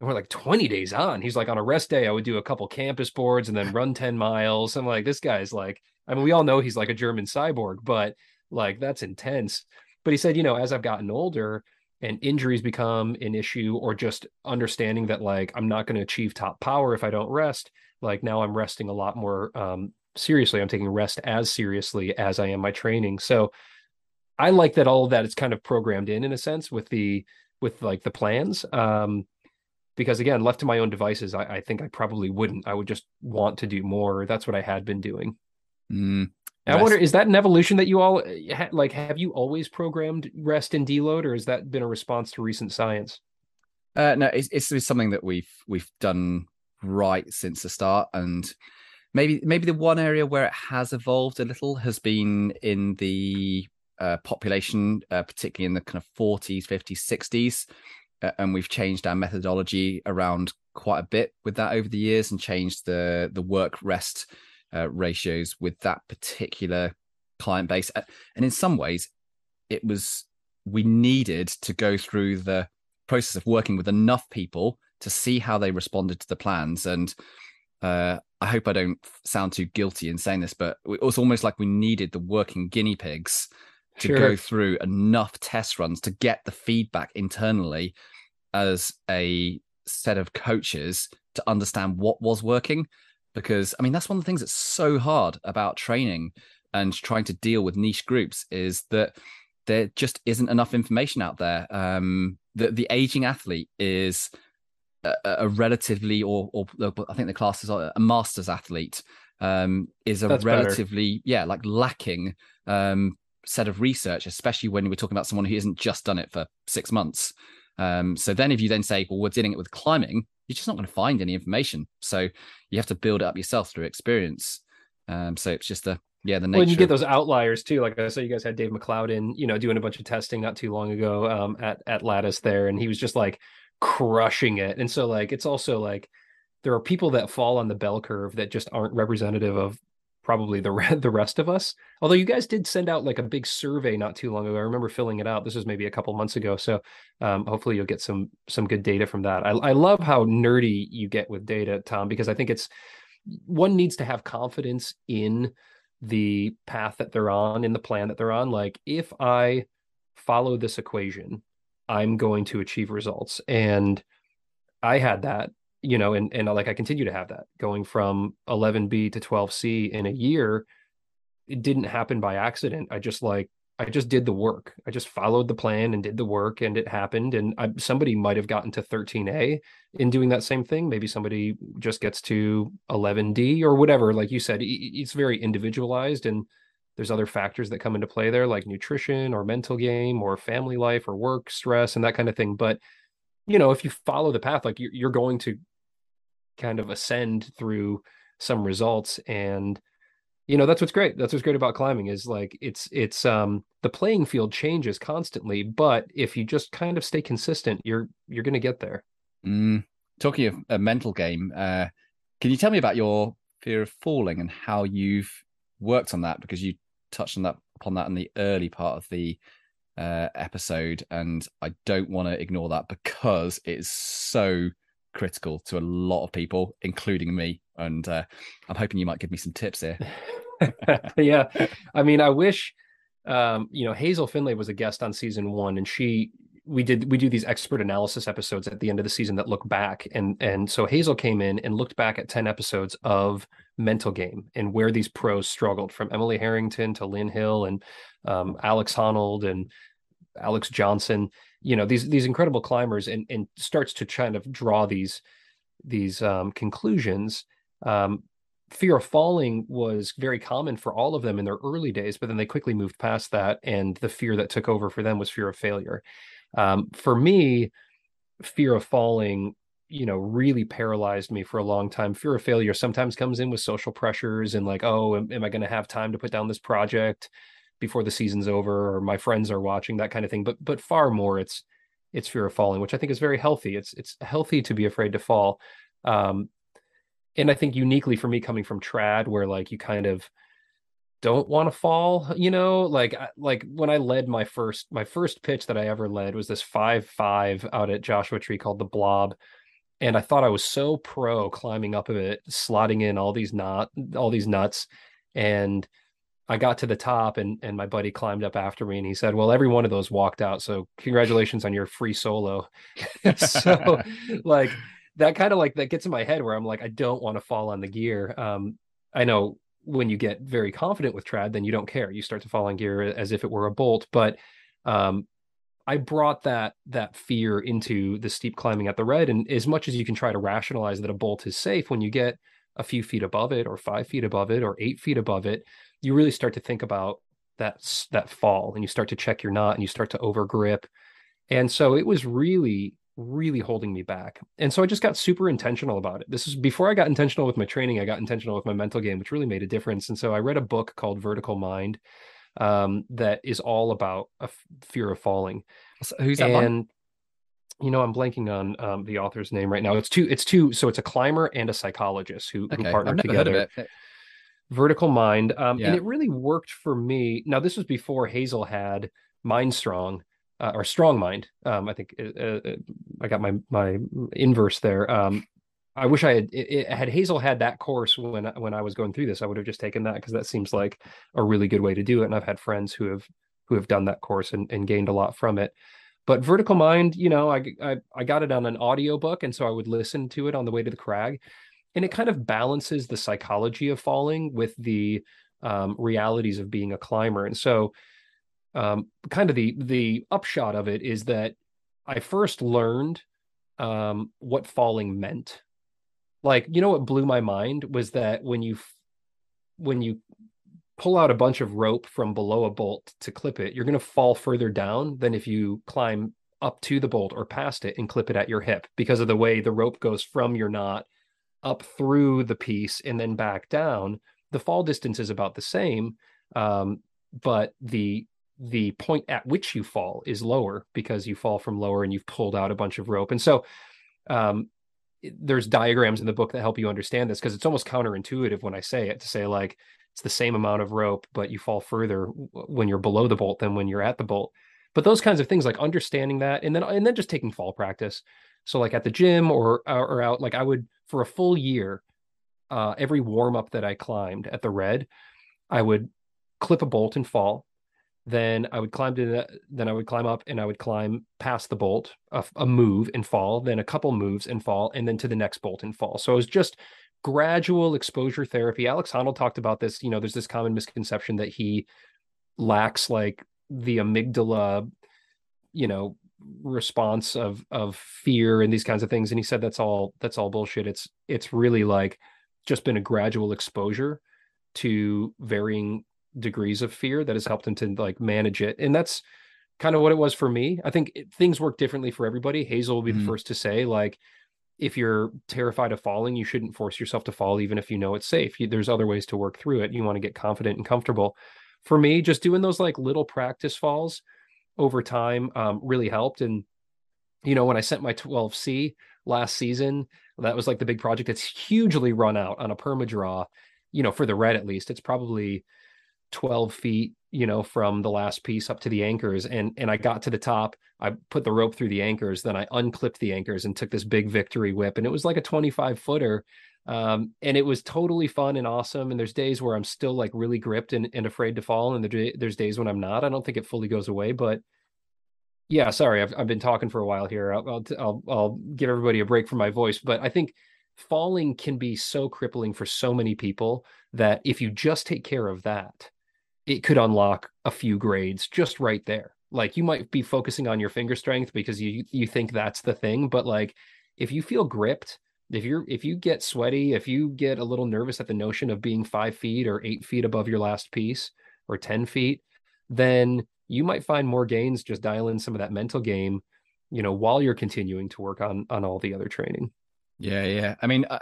And we're like 20 days on? He's like on a rest day i would do a couple campus boards and then run [laughs] 10 miles. I'm like this guy's like i mean we all know he's like a german cyborg but like that's intense. But he said you know as i've gotten older and injuries become an issue or just understanding that like i'm not going to achieve top power if i don't rest like now i'm resting a lot more um seriously i'm taking rest as seriously as i am my training. So i like that all of that is kind of programmed in in a sense with the with like the plans. Um because again left to my own devices I, I think i probably wouldn't. I would just want to do more. That's what i had been doing. Mm, I wonder, is that an evolution that you all uh, like? Have you always programmed rest and deload, or has that been a response to recent science? Uh, no, it's, it's it's something that we've we've done right since the start, and maybe maybe the one area where it has evolved a little has been in the uh, population, uh, particularly in the kind of forties, fifties, sixties, uh, and we've changed our methodology around quite a bit with that over the years, and changed the the work rest uh, ratios with that particular client base, Uh, and in some ways, it was we needed to go through the process of working with enough people to see how they responded to the plans. And uh, I hope I don't sound too guilty in saying this, but it was almost like we needed the working guinea pigs to sure. go through enough test runs to get the feedback internally as a set of coaches to understand what was working. Because I mean, that's one of the things that's so hard about training and trying to deal with niche groups is that there just isn't enough information out there. Um, the the aging athlete is a, a relatively, or, or I think the class is a masters athlete, um, is a That's relatively, better. yeah, like lacking um, set of research, especially when we're talking about someone who hasn't just done it for six months. Um, so then, if you then say, well, we're doing it with climbing, you're just not going to find any information. So you have to build it up yourself through experience. Um, so it's just the yeah the nature. When you get those outliers too, like I saw, you guys had Dave MacLeod in, you know, doing a bunch of testing not too long ago um, at at Lattice there, and he was just like, crushing it. And so like it's also like there are people that fall on the bell curve that just aren't representative of probably the [laughs] re- the rest of us. Although you guys did send out like a big survey not too long ago. I remember filling it out. This was maybe a couple months ago. So um, hopefully you'll get some some good data from that. I, I love how nerdy you get with data, Tom, because I think it's one needs to have confidence in the path that they're on, in the plan that they're on. Like if I follow this equation I'm going to achieve results. And I had that, you know, and and like I continue to have that going from 11B to 12C in a year. It didn't happen by accident. I just like I just did the work. I just followed the plan and did the work, and it happened. And I, somebody might have gotten to 13A in doing that same thing. Maybe somebody just gets to 11D or whatever. Like you said, it's very individualized, and there's other factors that come into play there like nutrition or mental game or family life or work stress and that kind of thing but you know if you follow the path like you're going to kind of ascend through some results and you know that's what's great that's what's great about climbing is like it's it's um the playing field changes constantly but if you just kind of stay consistent you're you're going to get there mm. talking of a mental game uh can you tell me about your fear of falling and how you've worked on that because you touched on that upon that in the early part of the uh, episode, and I don't want to ignore that because it's so critical to a lot of people, including me. And uh, I'm hoping you might give me some tips here. [laughs] yeah, I mean, I wish um, you know Hazel Findlay was a guest on season one, and she we did we do these expert analysis episodes at the end of the season that look back and and so Hazel came in and looked back at 10 episodes of mental game and where these pros struggled from Emily Harrington to Lynn Hill and um, Alex Honnold and Alex Johnson you know these these incredible climbers and and starts to kind of draw these these um, conclusions. Um, fear of falling was very common for all of them in their early days but then they quickly moved past that and the fear that took over for them was fear of failure. Um, for me, fear of falling, you know, really paralyzed me for a long time. Fear of failure sometimes comes in with social pressures and like, oh, am, am I going to have time to put down this project before the season's over or my friends are watching that kind of thing. But but far more, it's it's fear of falling, which I think is very healthy. It's it's healthy to be afraid to fall. Um, and I think uniquely for me coming from trad, where like you kind of don't want to fall you know like like when i led my first my first pitch that i ever led was this 5-5 out at joshua tree called the blob and i thought i was so pro climbing up of it slotting in all these knot all these nuts and i got to the top and and my buddy climbed up after me and he said well every one of those walked out so congratulations on your free solo [laughs] so [laughs] like that kind of like that gets in my head where i'm like i don't want to fall on the gear um i know when you get very confident with trad, then you don't care. You start to fall on gear as if it were a bolt. But um, I brought that that fear into the steep climbing at the red, and as much as you can try to rationalize that a bolt is safe, when you get a few feet above it, or five feet above it, or eight feet above it, you really start to think about that that fall, and you start to check your knot, and you start to over grip. And so it was really really holding me back. And so I just got super intentional about it. This is before I got intentional with my training, I got intentional with my mental game, which really made a difference. And so I read a book called Vertical Mind um, that is all about a f- fear of falling. So who's that? And you know, I'm blanking on um, the author's name right now. It's two. It's two. So it's a climber and a psychologist who, okay. who partnered together. Vertical Mind, um, yeah. and it really worked for me. Now, this was before Hazel had mind strong uh, or strong mind. Um, I think uh, uh, I got my my inverse there. Um, I wish I had it, it, had Hazel had that course when when I was going through this. I would have just taken that because that seems like a really good way to do it. And I've had friends who have who have done that course and, and gained a lot from it. But Vertical Mind, you know, I, I I got it on an audio book, and so I would listen to it on the way to the crag, and it kind of balances the psychology of falling with the um, realities of being a climber. And so, um, kind of the the upshot of it is that I first learned um, what falling meant. Like, you know, what blew my mind was that when you when you pull out a bunch of rope from below a bolt to clip it, you're going to fall further down than if you climb up to the bolt or past it and clip it at your hip because of the way the rope goes from your knot up through the piece and then back down. The fall distance is about the same, um, but the the point at which you fall is lower because you fall from lower and you've pulled out a bunch of rope. And so um, there's diagrams in the book that help you understand this because it's almost counterintuitive when I say it to say like it's the same amount of rope, but you fall further when you're below the bolt than when you're at the bolt. But those kinds of things, like understanding that, and then and then just taking fall practice. So like at the gym or or out, like I would for a full year, uh, every warm up that I climbed at the red, I would clip a bolt and fall. Then I would climb to the, then I would climb up and I would climb past the bolt, a, a move and fall, then a couple moves and fall, and then to the next bolt and fall. So it was just gradual exposure therapy. Alex Honnold talked about this. You know, there's this common misconception that he lacks like the amygdala, you know, response of of fear and these kinds of things. And he said that's all that's all bullshit. It's it's really like just been a gradual exposure to varying degrees of fear that has helped him to like manage it. And that's kind of what it was for me. I think it, things work differently for everybody. Hazel will be mm-hmm. the first to say like if you're terrified of falling, you shouldn't force yourself to fall, even if you know it's safe. You, there's other ways to work through it. You want to get confident and comfortable. For me, just doing those like little practice falls over time um, really helped. And, you know, when I sent my 12C last season, that was like the big project that's hugely run out on a perma draw, you know, for the red at least. It's probably 12 feet you know from the last piece up to the anchors and and i got to the top. I put the rope through the anchors then i unclipped the anchors and took this big victory whip and it was like a 25 footer. Um, and it was totally fun and awesome and there's days where i'm still like really gripped and, and afraid to fall and there's days when i'm not. I don't think it fully goes away but yeah sorry i've, I've been talking for a while here. I'll, I'll, I'll i'll give everybody a break from my voice but i think falling can be so crippling for so many people that if you just take care of that it could unlock a few grades just right there. Like you might be focusing on your finger strength because you you think that's the thing, but like if you feel gripped, if you're if you get sweaty, if you get a little nervous at the notion of being five feet or eight feet above your last piece or ten feet, then you might find more gains just dial in some of that mental game, you know, while you're continuing to work on on all the other training. Yeah, yeah. I mean, I,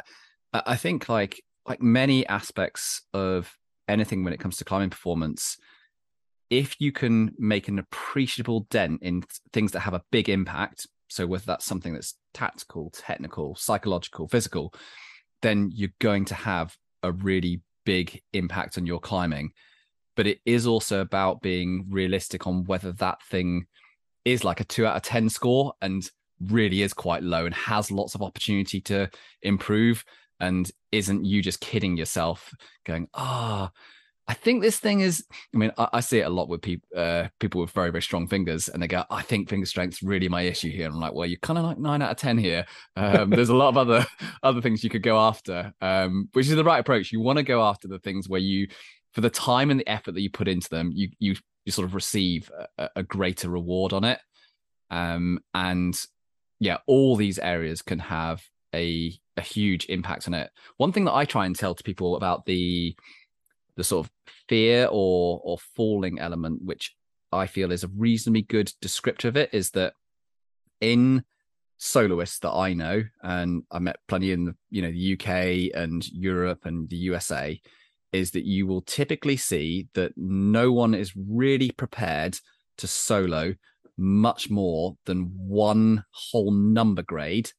I think like like many aspects of anything when it comes to climbing performance, if you can make an appreciable dent in things that have a big impact, so whether that's something that's tactical, technical, psychological, physical, then you're going to have a really big impact on your climbing. But it is also about being realistic on whether that thing is like a two out of 10 score and really is quite low and has lots of opportunity to improve and isn't you just kidding yourself going ah oh, I think this thing is. I mean, I, I see it a lot with people, uh, people with very, very strong fingers, and they go, "I think finger strength's really my issue here." And I'm like, "Well, you're kind of like nine out of ten here. Um, there's a lot of other [laughs] other things you could go after, um, which is the right approach. You want to go after the things where you, for the time and the effort that you put into them, you you you sort of receive a, a greater reward on it. Um, and yeah, all these areas can have a a huge impact on it. One thing that I try and tell to people about the the sort of fear or or falling element, which I feel is a reasonably good descriptor of it, is that in soloists that I know, and I met plenty in the you know the UK and Europe and the USA, is that you will typically see that no one is really prepared to solo much more than one whole number grade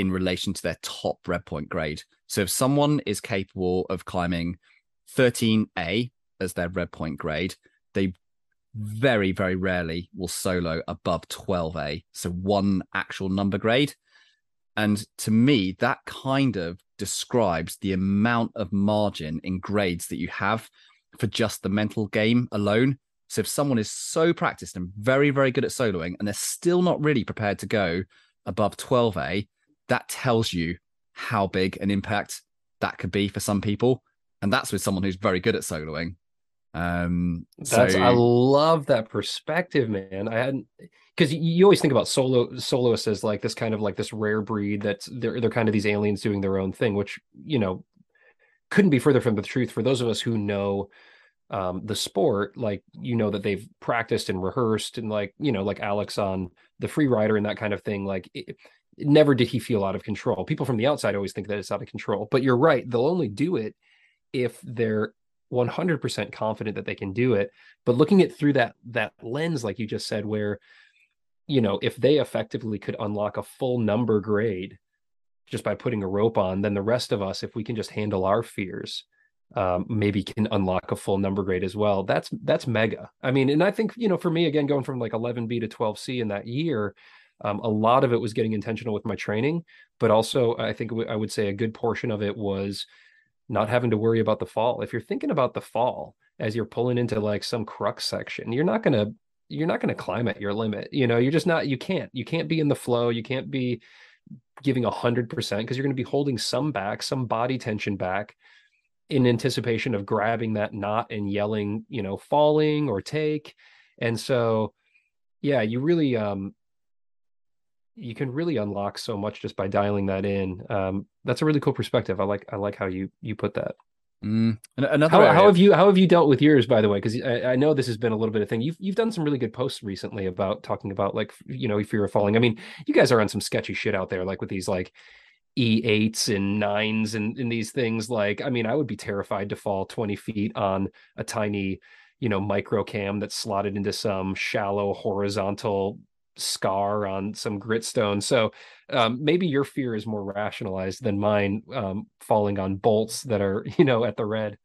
in relation to their top red point grade. So if someone is capable of climbing 13A as their red point grade, they very, very rarely will solo above 12A, so one actual number grade. And to me, that kind of describes the amount of margin in grades that you have for just the mental game alone. So if someone is so practiced and very, very good at soloing and they're still not really prepared to go above 12A, that tells you how big an impact that could be for some people. And that's with someone who's very good at soloing. Um, that's so... I love that perspective, man. I hadn't because you always think about solo soloists as like this kind of like this rare breed that's they're they're kind of these aliens doing their own thing, which you know couldn't be further from the truth for those of us who know um, the sport. Like you know that they've practiced and rehearsed, and like you know like Alex on the Freerider and that kind of thing. Like it, never did he feel out of control. People from the outside always think that it's out of control, but you're right. They'll only do it if they're 100% confident that they can do it but looking at through that that lens like you just said where you know if they effectively could unlock a full number grade just by putting a rope on then the rest of us if we can just handle our fears um, maybe can unlock a full number grade as well that's that's mega i mean and i think you know for me again going from like 11b to 12c in that year um, a lot of it was getting intentional with my training but also i think i would say a good portion of it was not having to worry about the fall. If you're thinking about the fall as you're pulling into like some crux section, you're not going to you're not going to climb at your limit. You know, you're just not you can't. You can't be in the flow. You can't be giving a 100% because you're going to be holding some back, some body tension back in anticipation of grabbing that knot and yelling, you know, falling or take. And so yeah, you really um you can really unlock so much just by dialing that in. Um, that's a really cool perspective. I like I like how you you put that. Mm. Another how, how, have you how have you dealt with yours by the way? Because I, I, know this has been a little bit of thing. You've you've done some really good posts recently about talking about like you know fear of falling. I mean, you guys are on some sketchy shit out there, like with these like e eights and nines and, and these things. Like, I mean, I would be terrified to fall twenty feet on a tiny you know micro cam that's slotted into some shallow horizontal scar on some gritstone. So um, maybe your fear is more rationalized than mine, um, falling on bolts that are [laughs] you know at the red.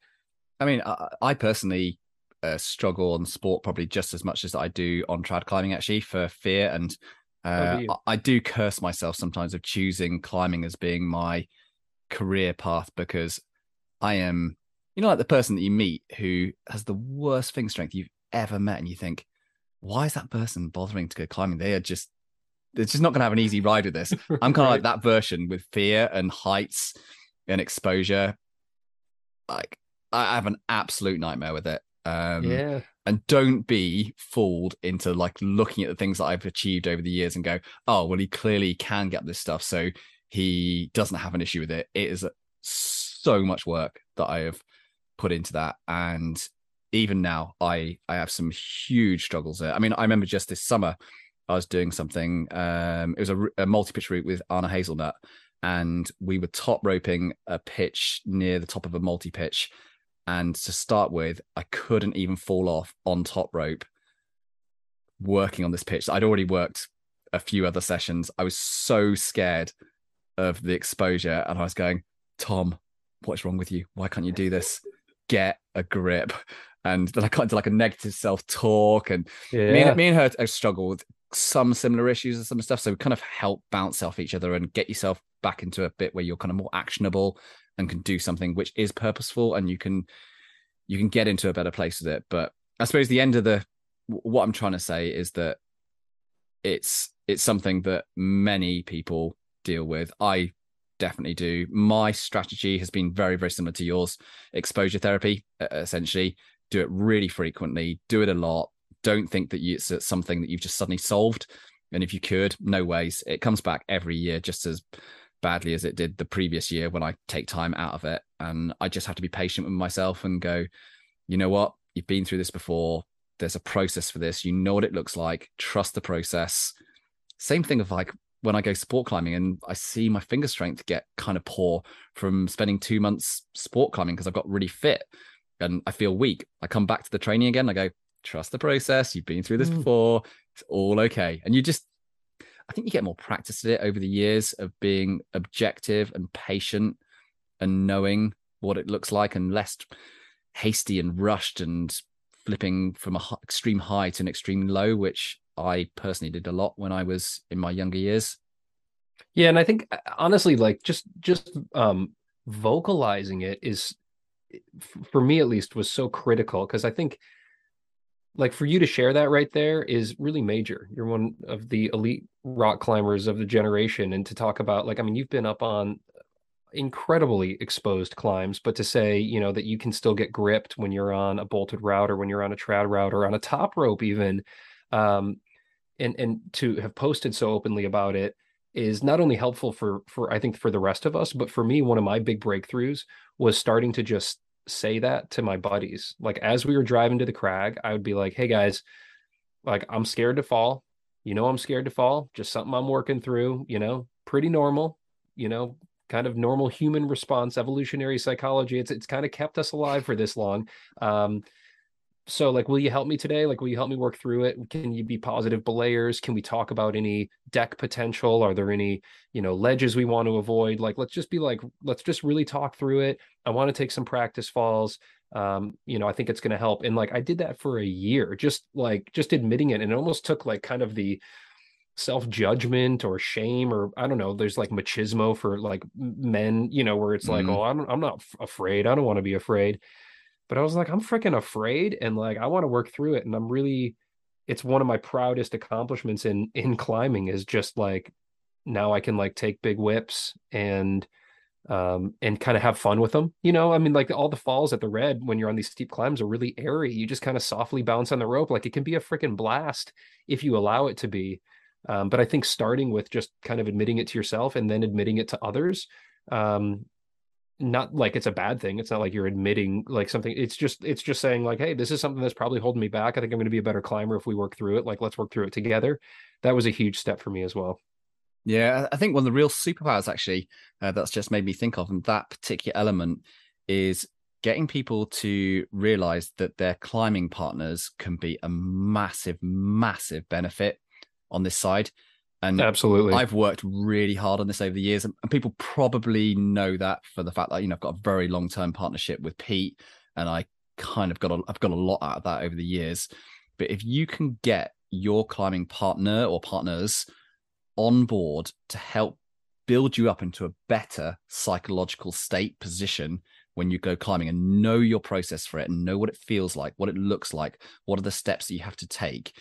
I mean, I, I personally uh, struggle on sport probably just as much as I do on trad climbing actually for fear, and uh, oh, I, I do curse myself sometimes of choosing climbing as being my career path because I am, you know, like the person that you meet who has the worst finger strength you've ever met, and you think why is that person bothering to go climbing? They are just they're just not going to have an easy ride with this. [laughs] I'm kind of like that version with fear and heights and exposure. Like I have an absolute nightmare with it. Um, yeah. And don't be fooled into like looking at the things that I've achieved over the years and go, oh, well, he clearly can get this stuff. So he doesn't have an issue with it. It is so much work that I have put into that. And even now, I I have some huge struggles there. I mean, I remember just this summer, I was doing something. Um, it was a, a multi pitch route with anna Hazelnutt, and we were top roping a pitch near the top of a multi pitch. And to start with, I couldn't even fall off on top rope working on this pitch. I'd already worked a few other sessions. I was so scared of the exposure, and I was going, Tom, what's wrong with you? Why can't you do this? Get a grip and then I got into like a negative self talk. And yeah. me, and, me and her have struggled with some similar issues and some stuff. So we kind of help bounce off each other and get yourself back into a bit where you're kind of more actionable and can do something which is purposeful and you can you can get into a better place with it. But I suppose the end of the what I'm trying to say is that it's it's something that many people deal with. I definitely do. My strategy has been very, very similar to yours. Exposure therapy, essentially, do it really frequently, do it a lot. Don't think that it's uh, something that you've just suddenly solved. And if you could, no ways. It comes back every year just as badly as it did the previous year when I take time out of it. And I just have to be patient with myself and go, you know what? You've been through this before. There's a process for this. You know what it looks like. Trust the process. Same thing of like when I go sport climbing and I see my finger strength get kind of poor from spending two months sport climbing because I've got really fit and I feel weak, I come back to the training again. I go, trust the process. You've been through this mm. before. It's all okay. And you just, I think you get more practice at it over the years of being objective and patient and knowing what it looks like and less hasty and rushed and flipping from a h- extreme high to an extreme low, which I personally did a lot when I was in my younger years. Yeah, and I think uh, honestly, like just just um vocalizing it is for me at least was so critical because I think like for you to share that right there is really major. You're one of the elite rock climbers of the generation and to talk about like I mean you've been up on incredibly exposed climbs, but to say, you know, that you can still get gripped when you're on a bolted route or when you're on a trad route or on a top rope even um and and to have posted so openly about it is not only helpful for for I think for the rest of us, but for me one of my big breakthroughs was starting to just say that to my buddies. Like as we were driving to the crag, I would be like, "Hey guys, like I'm scared to fall. You know I'm scared to fall. Just something I'm working through, you know, pretty normal, you know, kind of normal human response, evolutionary psychology. It's it's kind of kept us alive for this long. Um so like will you help me today? Like will you help me work through it? Can you be positive belayers? Can we talk about any deck potential? Are there any you know ledges we want to avoid? Like let's just be like let's just really talk through it. I want to take some practice falls. Um you know i think it's going to help. And like i did that for a year just like just admitting it. And it almost took like kind of the self-judgment or shame or i don't know there's like machismo for like men you know where it's like Mm. oh i'm, I'm not afraid. I don't want to be afraid but I was like, I'm freaking afraid and like I want to work through it. And I'm really it's one of my proudest accomplishments in in climbing is just like now I can like take big whips and um and kind of have fun with them. You know, I mean like all the falls at the red when you're on these steep climbs are really airy. You just kind of softly bounce on the rope. Like it can be a freaking blast if you allow it to be. Um, but I think starting with just kind of admitting it to yourself and then admitting it to others um, not like it's a bad thing. It's not like you're admitting like something. It's just it's just saying like, hey, this is something that's probably holding me back. I think I'm going to be a better climber if we work through it. Like, let's work through it together. That was a huge step for me as well. Yeah, I think one of the real superpowers actually uh, that's just made me think of, and that particular element is getting people to realize that their climbing partners can be a massive, massive benefit on this side. And Absolutely. I've worked really hard on this over the years, and, and people probably know that for the fact that you know I've got a very long term partnership with Pete, and I kind of got a, I've got a lot out of that over the years. But if you can get your climbing partner or partners on board to help build you up into a better psychological state position when you go climbing and know your process for it and know what it feels like, what it looks like, what are the steps that you have to take,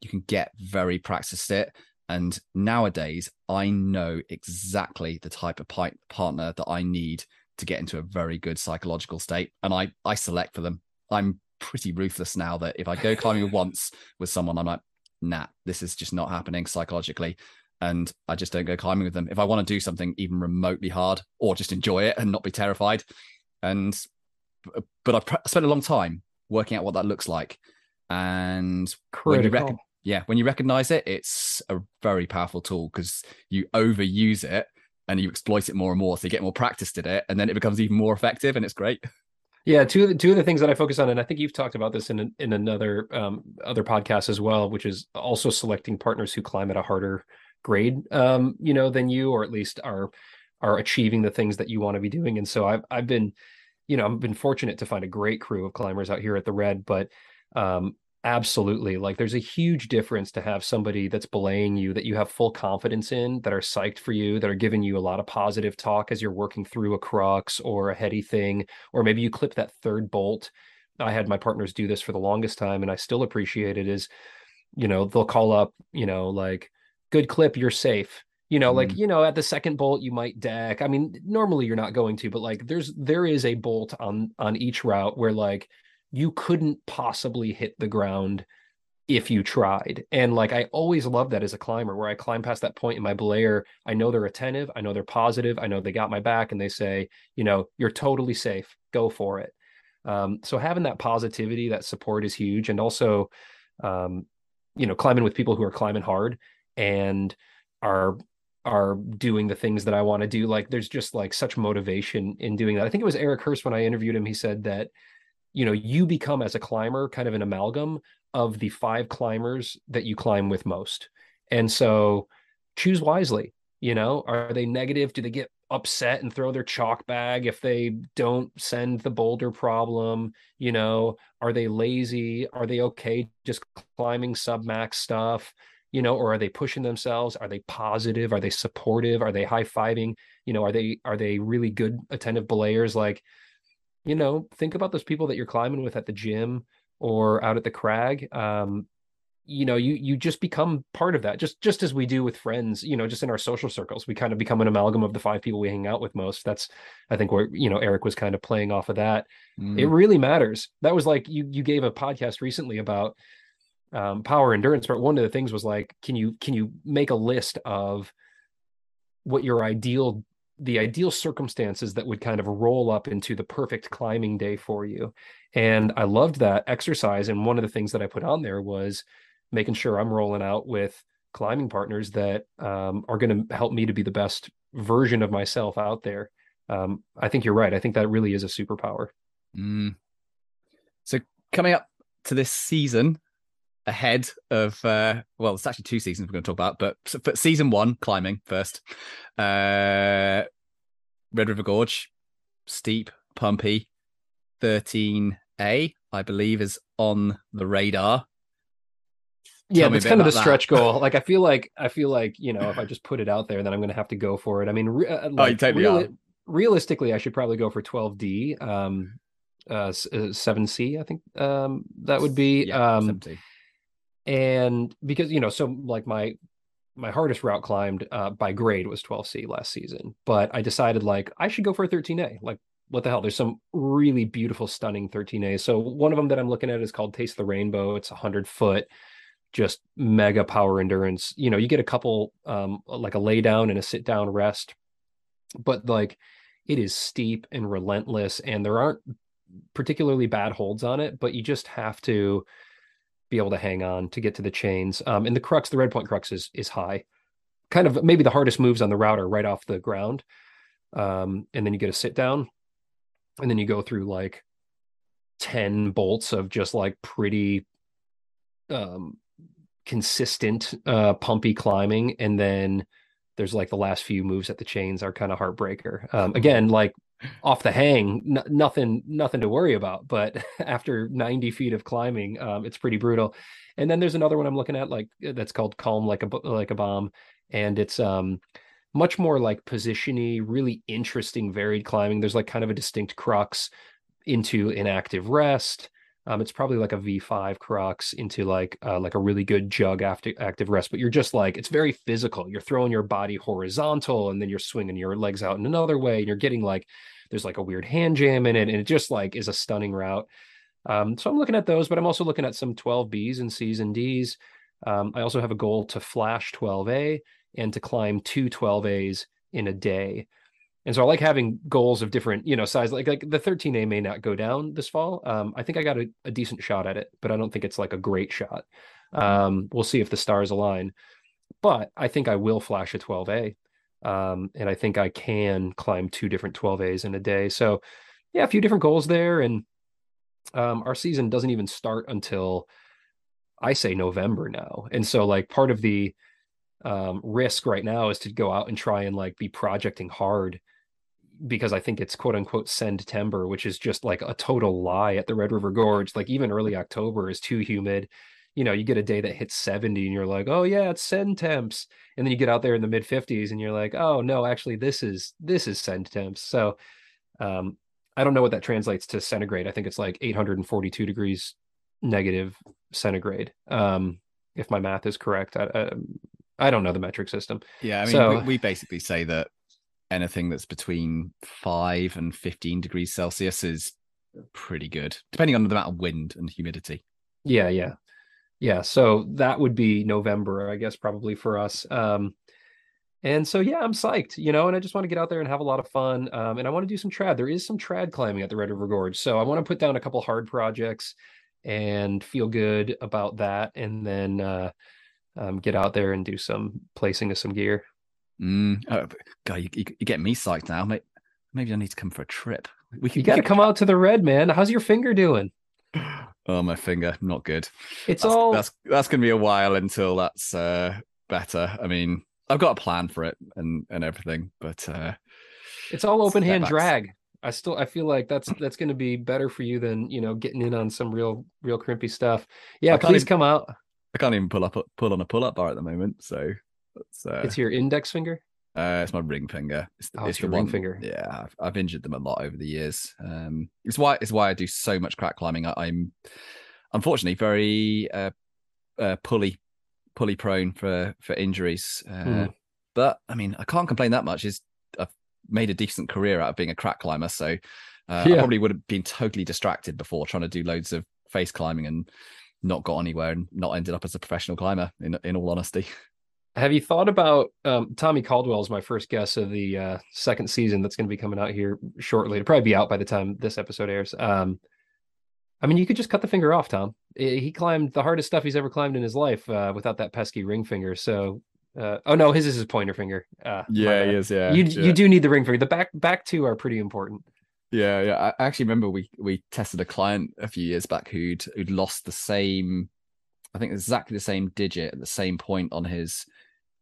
you can get very practiced it. And nowadays, I know exactly the type of pi- partner that I need to get into a very good psychological state. And I, I select for them. I'm pretty ruthless now that if I go climbing [laughs] once with someone, I'm like, nah, this is just not happening psychologically. And I just don't go climbing with them. If I want to do something even remotely hard or just enjoy it and not be terrified. And, but I've spent a long time working out what that looks like. And when you, Critical. rec- yeah, when you recognize it, it's a very powerful tool because you overuse it and you exploit it more and more. So you get more practiced at it, and then it becomes even more effective, and it's great. [laughs] Yeah, two of the two of the things that I focus on, and I think you've talked about this in in another um, other podcast as well, which is also selecting partners who climb at a harder grade, um, you know, than you, or at least are are achieving the things that you want to be doing. And so I've I've been, you know, I've been fortunate to find a great crew of climbers out here at the Red, but um, absolutely, like there's a huge difference to have somebody that's belaying you that you have full confidence in, that are psyched for you, that are giving you a lot of positive talk as you're working through a crux or a heady thing, or maybe you clip that third bolt. I had my partners do this for the longest time, and I still appreciate it. Is you know they'll call up, you know, like good clip, you're safe you know like Mm. you know at the second bolt you might deck i mean normally you're not going to but like there's there is a bolt on on each route where like you couldn't possibly hit the ground if you tried and like i always love that as a climber where i climb past that point in my belayer i know they're attentive i know they're positive i know they got my back and they say you know you're totally safe go for it um, so having that positivity that support is huge and also um, you know climbing with people who are climbing hard and are are doing the things that I want to do. Like there's just like such motivation in doing that. I think it was Eric Hörst when I interviewed him. He said that, you know, you become as a climber kind of an amalgam of the five climbers that you climb with most. And so choose wisely. You know, are they negative? Do they get upset and throw their chalk bag if they don't send the boulder problem? You know are they lazy? Are they okay just climbing sub max stuff? You know or are they pushing themselves? Are they positive? Are they supportive? Are they high-fiving you know are they are they really good attentive belayers? Like you know think about those people that you're climbing with at the gym or out at the crag um you know you you just become part of that. Just just as we do with friends you know just in our social circles we kind of become an amalgam of the five people we hang out with most. That's i think where you know eric was kind of playing off of that. Mm. it really matters. That was like you you gave a podcast recently about um, power endurance but one of the things was like can you can you make a list of what your ideal the ideal circumstances that would kind of roll up into the perfect climbing day for you and i loved that exercise and one of the things that i put on there was making sure I'm rolling out with climbing partners that um, are going to help me to be the best version of myself out there. Um, I think you're right. I think that really is a superpower. Mm. So coming up to this season ahead of uh, well, it's actually two seasons we're going to talk about, but, but season one climbing first. Uh, Red River Gorge, steep, pumpy, 13A, I believe, is on the radar yeah, it's kind of the that. stretch goal. [laughs] Like I feel like I feel like you know if I just put it out there, then I'm going to have to go for it. I mean, re- uh, oh, like, reali- realistically, I should probably go for 12D, um, uh, 7C. Uh, think um, that would be. Yeah, um, and because you know, so like my my hardest route climbed uh, by grade was 12C last season, but I decided like I should go for a 13A. Like what the hell? There's some really beautiful, stunning 13A. So one of them that I'm looking at is called Taste the Rainbow. It's a hundred foot just mega power endurance. You know, you get a couple um like a lay down and a sit down rest, but like it is steep and relentless and there aren't particularly bad holds on it, but you just have to be able to hang on to get to the chains. Um and the crux, the red point crux is is high. Kind of maybe the hardest moves on the route are right off the ground. Um and then you get a sit down and then you go through like 10 bolts of just like pretty um consistent uh pumpy climbing and then there's like the last few moves at the chains are kind of heartbreaker um again like off the hang n- nothing nothing to worry about but [laughs] after 90 feet of climbing um it's pretty brutal. And then there's another one i'm looking at like uh, that's called calm like a like a bomb and it's um much more like positiony really interesting varied climbing. There's like kind of a distinct crux into inactive rest um, it's probably like a V5 crux into like uh, like a really good jug after active rest, but you're just like it's very physical. You're throwing your body horizontal and then you're swinging your legs out in another way, and you're getting like there's like a weird hand jam in it, and it just like is a stunning route. Um, so I'm looking at those, but I'm also looking at some 12Bs and Cs and Ds. Um, I also have a goal to flash 12A and to climb two 12As in a day. And so I like having goals of different, you know, size. Like like the 13A may not go down this fall. Um, I think I got a, a, decent shot at it, but I don't think it's like a great shot. Um, we'll see if the stars align. But I think I will flash a 12A. Um, and I think I can climb two different 12As in a day. So yeah, a few different goals there. And um, our season doesn't even start until I say November now. And so like part of the um, risk right now is to go out and try and like be projecting hard because I think it's quote unquote Sendtember, which is just like a total lie at the Red River Gorge. Like even early October is too humid. You know, you get a day that hits 70 and you're like, oh yeah, it's send temps. And then you get out there in the mid 50s and you're like, oh no, actually this is this is send temps. So um I don't know what that translates to centigrade. I think it's like 842 degrees negative centigrade. Um if my math is correct. I, I, I don't know the metric system. Yeah, I mean, so, we, we basically say that anything that's between five and 15 degrees Celsius is pretty good, depending on the amount of wind and humidity. Yeah, yeah. Yeah. So that would be November, I guess, probably for us. Um, and so, yeah, I'm psyched, you know, and I just want to get out there and have a lot of fun. Um, and I want to do some trad. There is some trad climbing at the Red River Gorge. So I want to put down a couple hard projects and feel good about that. And then uh, um, get out there and do some placing of some gear. Mm. Oh, God, you, you, you, get me psyched now. Maybe, maybe I need to come for a trip. We can, you got to come out to the red, man. How's your finger doing? [sighs] Oh, my finger, not good. It's that's, all that's that's gonna be a while until that's uh, better. I mean, I've got a plan for it and and everything, but uh, It's all open hand drag. I still I feel like that's that's going to be better for you than you know getting in on some real real crimpy stuff. Yeah, please even- come out. I can't even pull up pull on a pull up bar at the moment, so it's uh, It's your index finger. uh, it's my ring finger. It's, the- Oh, it's the your ring one- finger. Yeah, I've, I've injured them a lot over the years. Um, it's why it's why I do so much crack climbing. I, I'm unfortunately very uh, uh, pulley pulley prone for for injuries. Uh, Hmm. But I mean, I can't complain that much. Is I've made a decent career out of being a crack climber, so uh, I probably would have been totally distracted before trying to do loads of face climbing and not got anywhere and not ended up as a professional climber. In in all honesty, [laughs] Have you thought about um, Tommy Caldwell is my first guest of the uh, second season that's going to be coming out here shortly. It'll probably be out by the time this episode airs. Um, I mean, you could just cut the finger off, Tom. He climbed the hardest stuff he's ever climbed in his life uh, without that pesky ring finger. So, uh, oh no, his is his pointer finger. Uh, my bad. is. Yeah, you you do need the ring finger. The back back two are pretty important. Yeah, yeah. I actually remember we we tested a client a few years back who'd who'd lost the same, I think exactly the same digit at the same point on his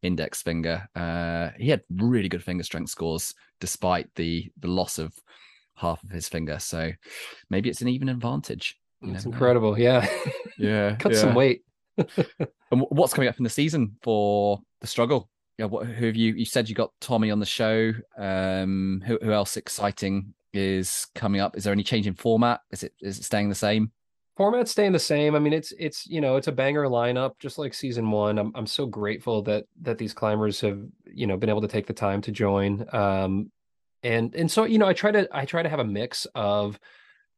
index finger. Uh, he had really good finger strength scores despite the the loss of half of his finger. So maybe it's an even advantage. It's never know. incredible. Yeah, Yeah, [laughs] cut yeah. some weight. [laughs] And what's coming up in the season for the struggle? Yeah, what who have you? You said you got Tommy on the show. Um, who who else exciting is coming up? Is there any change in format? Is it is it staying the same? Format's staying the same. I mean, it's it's you know it's a banger lineup, just like season one. I'm I'm so grateful that that these climbers have you know been able to take the time to join. Um, and and so you know I try to I try to have a mix of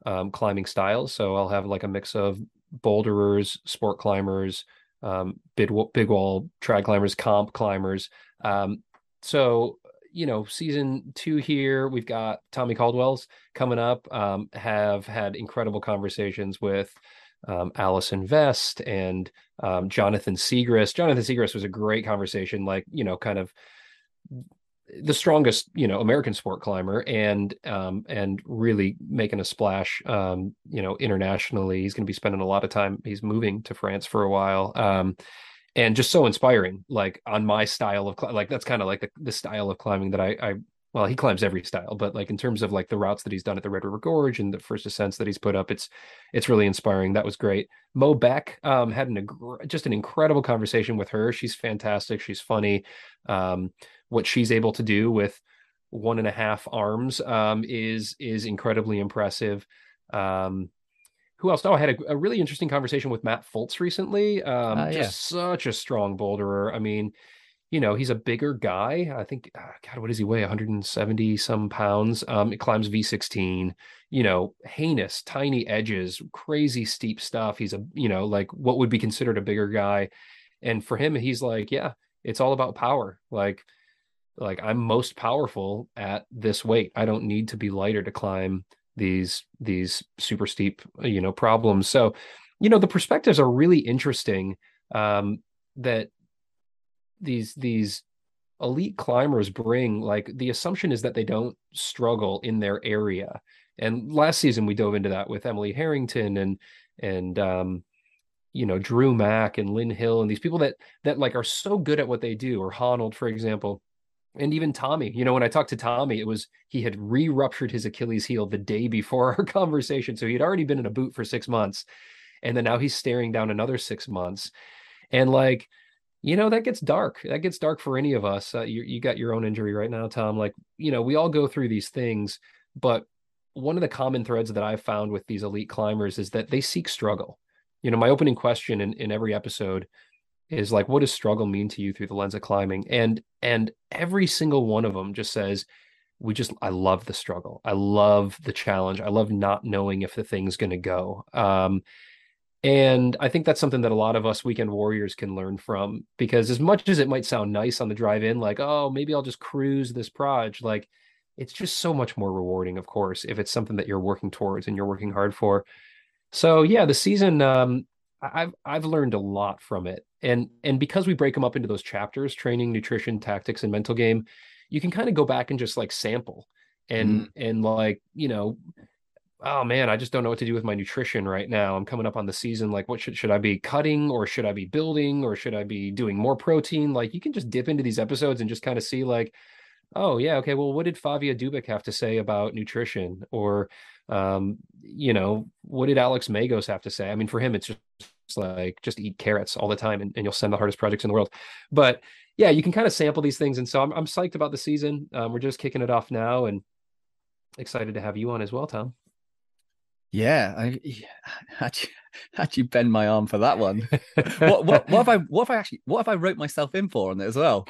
um, climbing styles. So I'll have like a mix of boulderers, sport climbers, um, big big wall trad climbers, comp climbers. Um, so you know, season two here, we've got Tommy Caldwell's coming up. Um, have had incredible conversations with um, Allison Vest and um, Jonathan Siegrist. Jonathan Siegrist was a great conversation, like you know, kind of the strongest you know American sport climber and um and really making a splash um you know internationally he's going to be spending a lot of time he's moving to France for a while um and just so inspiring like on my style of cli- like that's kind of like the, the style of climbing that I I well he climbs every style but like in terms of like the routes that he's done at the Red River Gorge and the first ascents that he's put up it's it's really inspiring. That was great. Mo Beck um had an just an incredible conversation with her. She's fantastic. She's funny. Um what she's able to do with one and a half arms um, is is incredibly impressive. Um, who else? Oh, I had a, a really interesting conversation with Matt Fultz recently. Um, Ah, yeah. just such a strong boulderer. I mean, you know, he's a bigger guy. I think, ah, God, what does he weigh? 170 some pounds. Um, it climbs V16. You know, heinous, tiny edges, crazy steep stuff. He's a, you know, like what would be considered a bigger guy. And for him, he's like, yeah, it's all about power. Like, like I'm most powerful at this weight. I don't need to be lighter to climb these these super steep, you know, problems. So, you know, the perspectives are really interesting. Um, that these these elite climbers bring like the assumption is that they don't struggle in their area and last season we dove into that with emily harrington and and um you know drew mack and lynn hill and these people that that like are so good at what they do or honnold for example and even tommy you know when i talked to tommy it was he had re-ruptured his achilles heel the day before [laughs] our conversation. So he had already been in a boot for six months and then now he's staring down another six months. And like you know that gets dark. That gets dark for any of us. Uh, you, you got your own injury right now tom. Like you know we all go through these things but one of the common threads that i've found with these elite climbers is that they seek struggle. You know my opening question in, in every episode is like what does struggle mean to you through the lens of climbing and and every single one of them just says we just i love the struggle i love the challenge i love not knowing if the thing's going to go um and I think that's something that a lot of us weekend warriors can learn from because as much as it might sound nice on the drive in, like, oh, maybe I'll just cruise this proj, like it's just so much more rewarding, of course, if it's something that you're working towards and you're working hard for. So yeah, the season, um, I've I've learned a lot from it. And and because we break them up into those chapters, training, nutrition, tactics, and mental game, you can kind of go back and just like sample and and like, you know, oh man, I just don't know what to do with my nutrition right now. I'm coming up on the season. Like, what should should I be cutting or should I be building or should I be doing more protein? Like, you can just dip into these episodes and just kind of see like, oh yeah, okay, well, what did Favia Dubik have to say about nutrition? Or um, you know, what did Alex Megos have to say? I mean, for him, it's just like just eat carrots all the time and, and you'll send the hardest projects in the world. But yeah, you can kind of sample these things. And so I'm, I'm psyched about the season. Um, we're just kicking it off now and excited to have you on as well, Tom. Yeah, I had [laughs] you had you bend my arm for that one. what, what what have I what have I actually what have I wrote myself in for on it as well?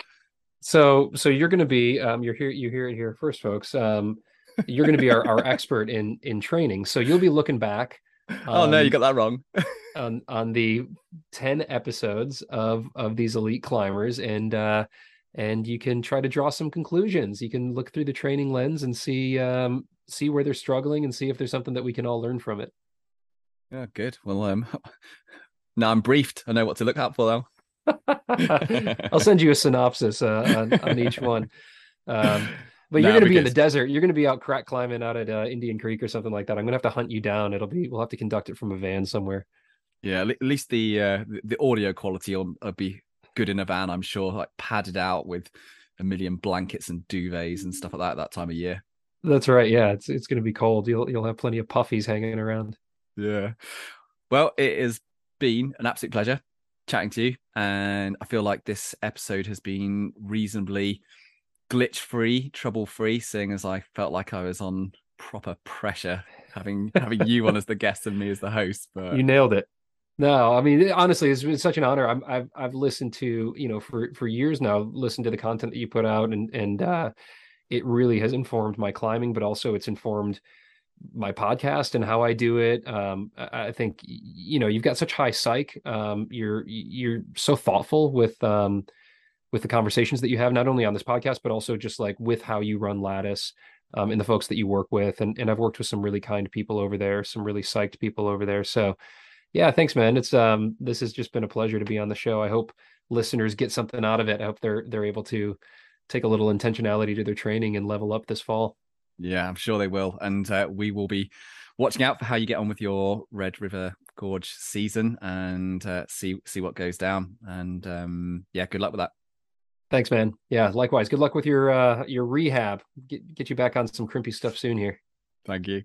So so you're going to be um you're here you hear it here first, folks. Um, you're going to be our, our expert in in training. So you'll be looking back. Um, [laughs] oh no, you um, got that wrong. [laughs] on on the ten episodes of of these elite climbers, and uh, and you can try to draw some conclusions. You can look through the training lens and see um, see where they're struggling and see if there's something that we can all learn from it. Yeah, good. Well, um, [laughs] now I'm briefed. I know what to look out for, though. I'll send you a synopsis uh, on, on each one. Um, but you're going to be in the desert. You're going to be out crack climbing out at uh, Indian Creek or something like that. I'm going to have to hunt you down. It'll be we'll have to conduct it from a van somewhere. Yeah, at least the uh, the audio quality will, will be good in a van. I'm sure, like padded out with a million blankets and duvets and stuff like that at that time of year. That's right. Yeah, it's it's going to be cold. You'll you'll have plenty of puffies hanging around. Yeah. Well, it has been an absolute pleasure chatting to you, and I feel like this episode has been reasonably glitch free, trouble free, seeing as I felt like I was on proper pressure having [laughs] having you on as the guest and me as the host. But you nailed it. No, I mean honestly, it's been such an honor. i have I've listened to you know for for years now, listened to the content that you put out, and and uh, it really has informed my climbing, but also it's informed my podcast and how I do it. Um, I think you know you've got such high psych. Um, you're you're so thoughtful with um, with the conversations that you have, not only on this podcast but also just like with how you run Lattice um, and the folks that you work with. And and I've worked with some really kind people over there, some really psyched people over there. So yeah, thanks, man. It's um this has just been a pleasure to be on the show. I hope listeners get something out of it. I hope they're they're able to take a little intentionality to their training and level up this fall. Yeah, I'm sure they will, and uh, we will be watching out for how you get on with your Red River Gorge season and uh, see see what goes down. And um, yeah, good luck with that. Thanks, man. Yeah, likewise. Good luck with your uh, your rehab. Get get you back on some crimpy stuff soon here. Thank you.